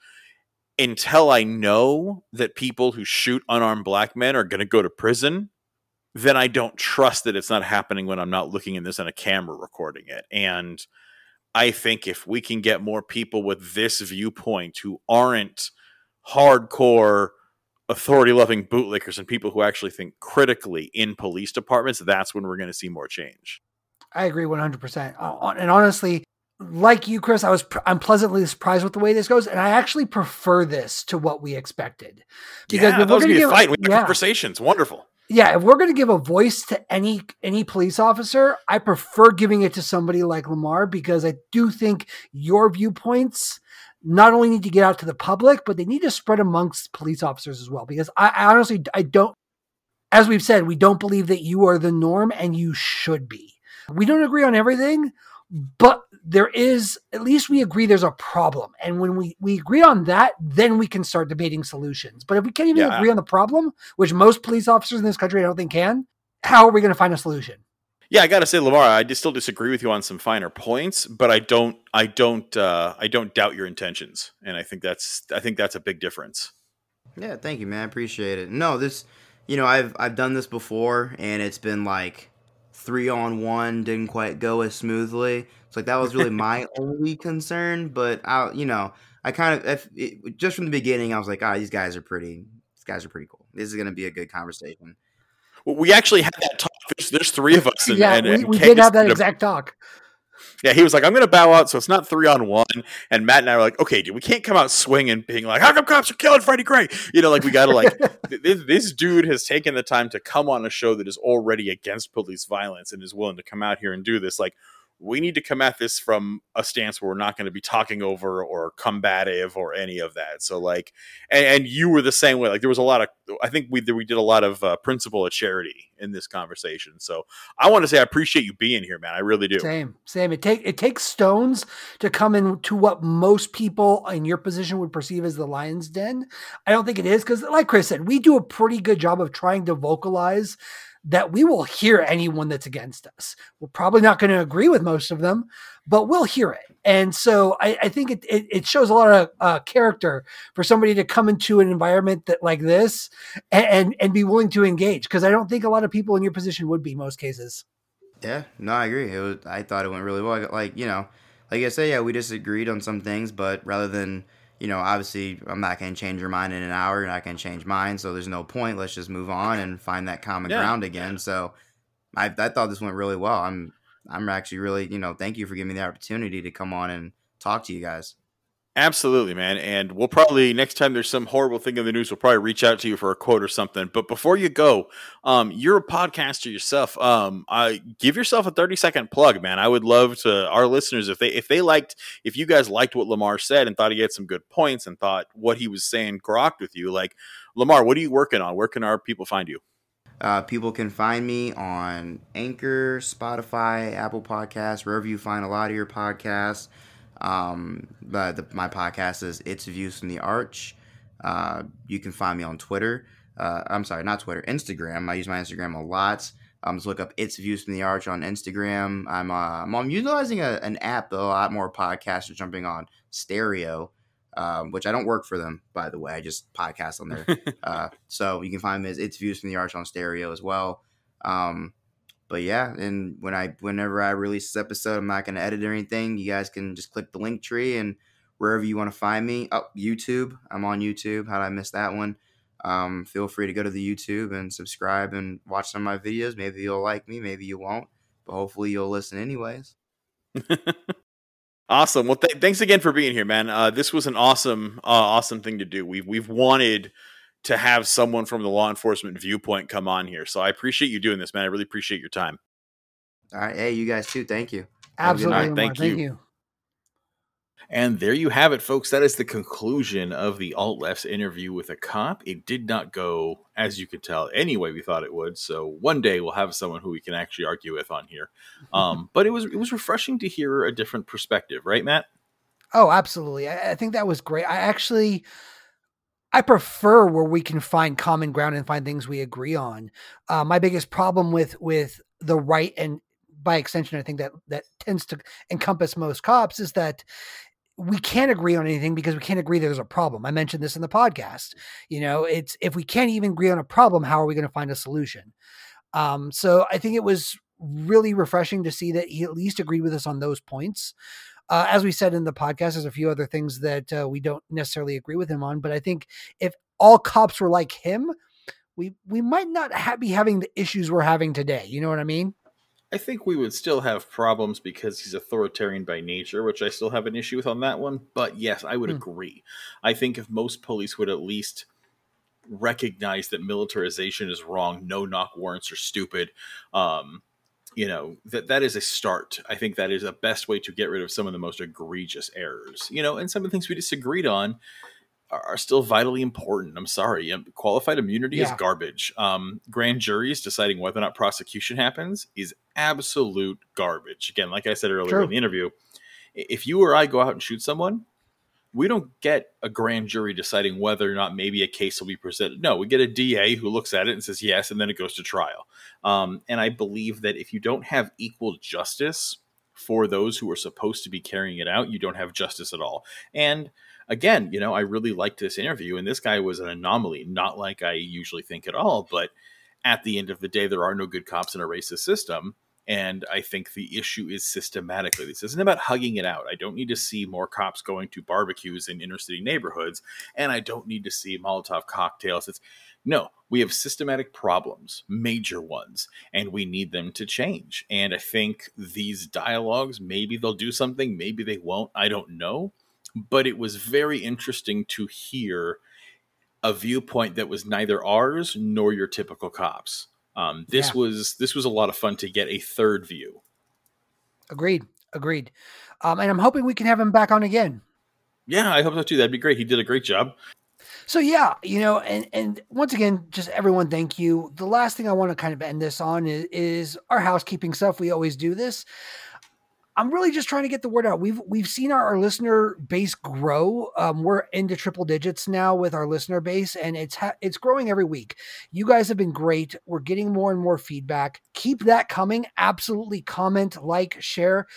until i know that people who shoot unarmed black men are going to go to prison then i don't trust that it's not happening when i'm not looking in this on a camera recording it. And I think if we can get more people with this viewpoint who aren't hardcore authority loving bootlickers and people who actually think critically in police departments, that's when we're going to see more change. I agree 100%. Uh, and honestly, like you, Chris, I was I'm pleasantly surprised with the way this goes, and I actually prefer this to what we expected. Because yeah, was going to be a fight. We yeah. conversations. Wonderful yeah, if we're going to give a voice to any any police officer, I prefer giving it to somebody like Lemar because I do think your viewpoints not only need to get out to the public, but they need to spread amongst police officers as well. Because I, I honestly I don't, as we've said, we don't believe that you are the norm, and you should be. We don't agree on everything, but there is at least we agree there's a problem. And when we we agree on that then we can start debating solutions. But if we can't even yeah. agree on the problem which most police officers in this country i don't think can how are we going to find a solution? Yeah i gotta say lemar i just still disagree with you on some finer points but i don't i don't uh i don't doubt your intentions. And i think that's i think that's a big difference. Yeah thank you man. I appreciate it. No this you know i've i've done this before and it's been like three on one didn't quite go as smoothly. It's like that was really my only concern. But I, you know, I kind of if, it, just from the beginning, I was like, ah, oh, these guys are pretty. These guys are pretty cool. This is going to be a good conversation. Well, we actually had that talk. There's, there's three of us. And, yeah, and, and we, we did have that exact talk. Yeah, he was like, I'm going to bow out, so it's not three on one. And Matt and I were like, okay, dude, we can't come out swinging, being like, how come cops are killing Freddie Gray? You know, like, we got to, like, this, this, dude has taken the time to come on a show that is already against police violence and is willing to come out here and do this. Like, we need to come at this from a stance where we're not going to be talking over or combative or any of that. So like, and, and, you were the same way. Like there was a lot of, I think we we did a lot of uh, principle of charity in this conversation. So I want to say I appreciate you being here, man. I really do. Same, same. It take it takes stones to come into what most people in your position would perceive as the lion's den. I don't think it is because, like Chris said, we do a pretty good job of trying to vocalize that we will hear anyone that's against us. We're probably not going to agree with most of them, but we'll hear it. And so I, I think it, it, it, shows a lot of uh, character for somebody to come into an environment that like this and, and, and be willing to engage. Because I don't think a lot of people in your position would be most cases. Yeah, no, I agree. It was, I thought it went really well. Like you know, like I said, yeah, we disagreed on some things, but rather than you know, obviously, I'm not going to change your mind in an hour. You're not going to change mine. So there's no point. Let's just move on and find that common yeah. ground again. So I, I thought this went really well. I'm, I'm actually really, you know, thank you for giving me the opportunity to come on and talk to you guys. Absolutely, man. And we'll probably next time there's some horrible thing in the news, we'll probably reach out to you for a quote or something. But before you go, um, you're a podcaster yourself. Um, I give yourself a 30 second plug, man. I would love to our listeners if they if they liked if you guys liked what Lemar said and thought he had some good points and thought what he was saying grokked with you, like Lemar, what are you working on? Where can our people find you? Uh, people can find me on Anchor, Spotify, Apple Podcasts, wherever you find a lot of your podcasts. Um, but the, my podcast is It's Views from the Arch. Uh, you can find me on Twitter. Uh, I'm sorry, not Twitter, Instagram. I use my Instagram a lot. Um, just look up It's Views from the Arch on Instagram. I'm uh, I'm utilizing a, an app that a lot more podcasts are jumping on Stereo, um, which I don't work for them by the way. I just podcast on there. uh, so you can find me as It's Views from the Arch on Stereo as well. Um, but yeah, and when I whenever I release this episode, I'm not gonna edit or anything. You guys can just click the link tree and wherever you want to find me. Oh, YouTube. I'm on YouTube. How did I miss that one? Um, feel free to go to the YouTube and subscribe and watch some of my videos. Maybe you'll like me, maybe you won't, but hopefully you'll listen anyways. awesome. Well, th- thanks again for being here, man. Uh, this was an awesome, uh, awesome thing to do. We've we've wanted to have someone from the law enforcement viewpoint come on here. So I appreciate you doing this, man. I really appreciate your time. All right. Hey, you guys too. Thank you. Absolutely. Thank, you. thank you. And there you have it, folks. That is the conclusion of the alt left's interview with a cop. It did not go, as you could tell, any way we thought it would. So one day we'll have someone who we can actually argue with on here. Um, but it was it was refreshing to hear a different perspective, right, Matt? Oh, absolutely. I, I think that was great. I actually I prefer where we can find common ground and find things we agree on. Uh, my biggest problem with with the right and by extension, I think that that tends to encompass most cops is that we can't agree on anything because we can't agree there's a problem. I mentioned this in the podcast. You know, it's if we can't even agree on a problem, how are we going to find a solution? Um, so I think it was really refreshing to see that he at least agreed with us on those points. Uh, as we said in the podcast, there's a few other things that uh, we don't necessarily agree with him on. But I think if all cops were like him, we we might not ha- be having the issues we're having today. You know what I mean? I think we would still have problems because he's authoritarian by nature, which I still have an issue with on that one. But yes, I would hmm. agree. I think if most police would at least recognize that militarization is wrong, no knock warrants are stupid, um, you know that that is a start. I think that is the best way to get rid of some of the most egregious errors you know and some of the things we disagreed on are, are still vitally important. I'm sorry. Um, qualified immunity yeah. is garbage. Um, grand juries deciding whether or not prosecution happens is absolute garbage. Again like i said earlier True. in the interview if you or i go out and shoot someone we don't get a grand jury deciding whether or not maybe a case will be presented. No, we get a DA who looks at it and says yes, and then it goes to trial. Um, and I believe that if you don't have equal justice for those who are supposed to be carrying it out, you don't have justice at all. And again, you know, I really liked this interview, and this guy was an anomaly, not like I usually think at all. But at the end of the day, there are no good cops in a racist system. And I think the issue is systematically. This isn't about hugging it out. I don't need to see more cops going to barbecues in inner city neighborhoods, and I don't need to see Molotov cocktails. It's no, we have systematic problems, major ones, and we need them to change. And I think these dialogues, maybe they'll do something, maybe they won't. I don't know. But it was very interesting to hear a viewpoint that was neither ours nor your typical cops. Um, this yeah. was this was a lot of fun to get a third view. Agreed. Agreed. Um, and I'm hoping we can have him back on again. Yeah, I hope so too. That'd be great. He did a great job. So yeah, you know, and and once again, just everyone, thank you. The last thing I want to kind of end this on is, is our housekeeping stuff. We always do this. I'm really just trying to get the word out. We've we've seen our, our listener base grow. Um, we're into triple digits now with our listener base, and it's ha- it's growing every week. You guys have been great. We're getting more and more feedback. Keep that coming. Absolutely, comment, like, share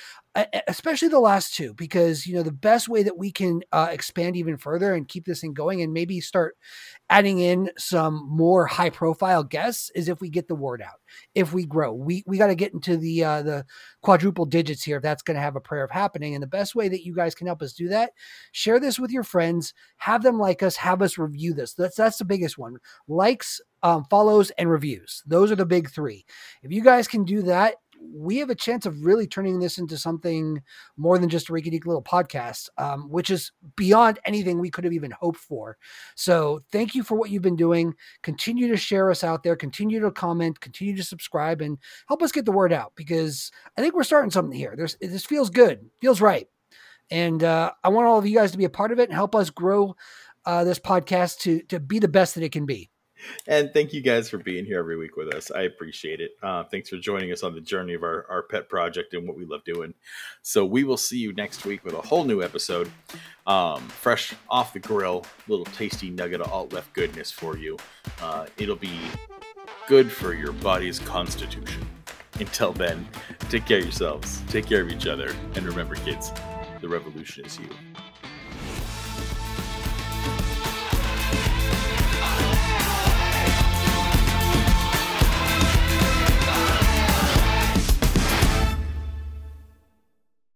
especially the last two because you know the best way that we can uh, expand even further and keep this thing going and maybe start adding in some more high profile guests is if we get the word out if we grow. We we got to get into the uh, the quadruple digits here if that's going to have a prayer of happening and the best way that you guys can help us do that share this with your friends have them like us have us review this. That's that's the biggest one. Likes um, follows and reviews. Those are the big three. If you guys can do that we have a chance of really turning this into something more than just a Reiki little podcast, um, which is beyond anything we could have even hoped for. So thank you for what you've been doing. Continue to share us out there. Continue to comment. Continue to subscribe and help us get the word out because I think we're starting something here. There's this feels good, feels right, and uh, I want all of you guys to be a part of it and help us grow uh, this podcast to to be the best that it can be and thank you guys for being here every week with us. I appreciate it. Uh, thanks for joining us on the journey of our, our pet project and what we love doing. So we will see you next week with a whole new episode, um, fresh off the grill, little tasty nugget of alt left goodness for you. Uh, it'll be good for your body's constitution. Until then, take care of yourselves, take care of each other, and remember, kids, the revolution is you.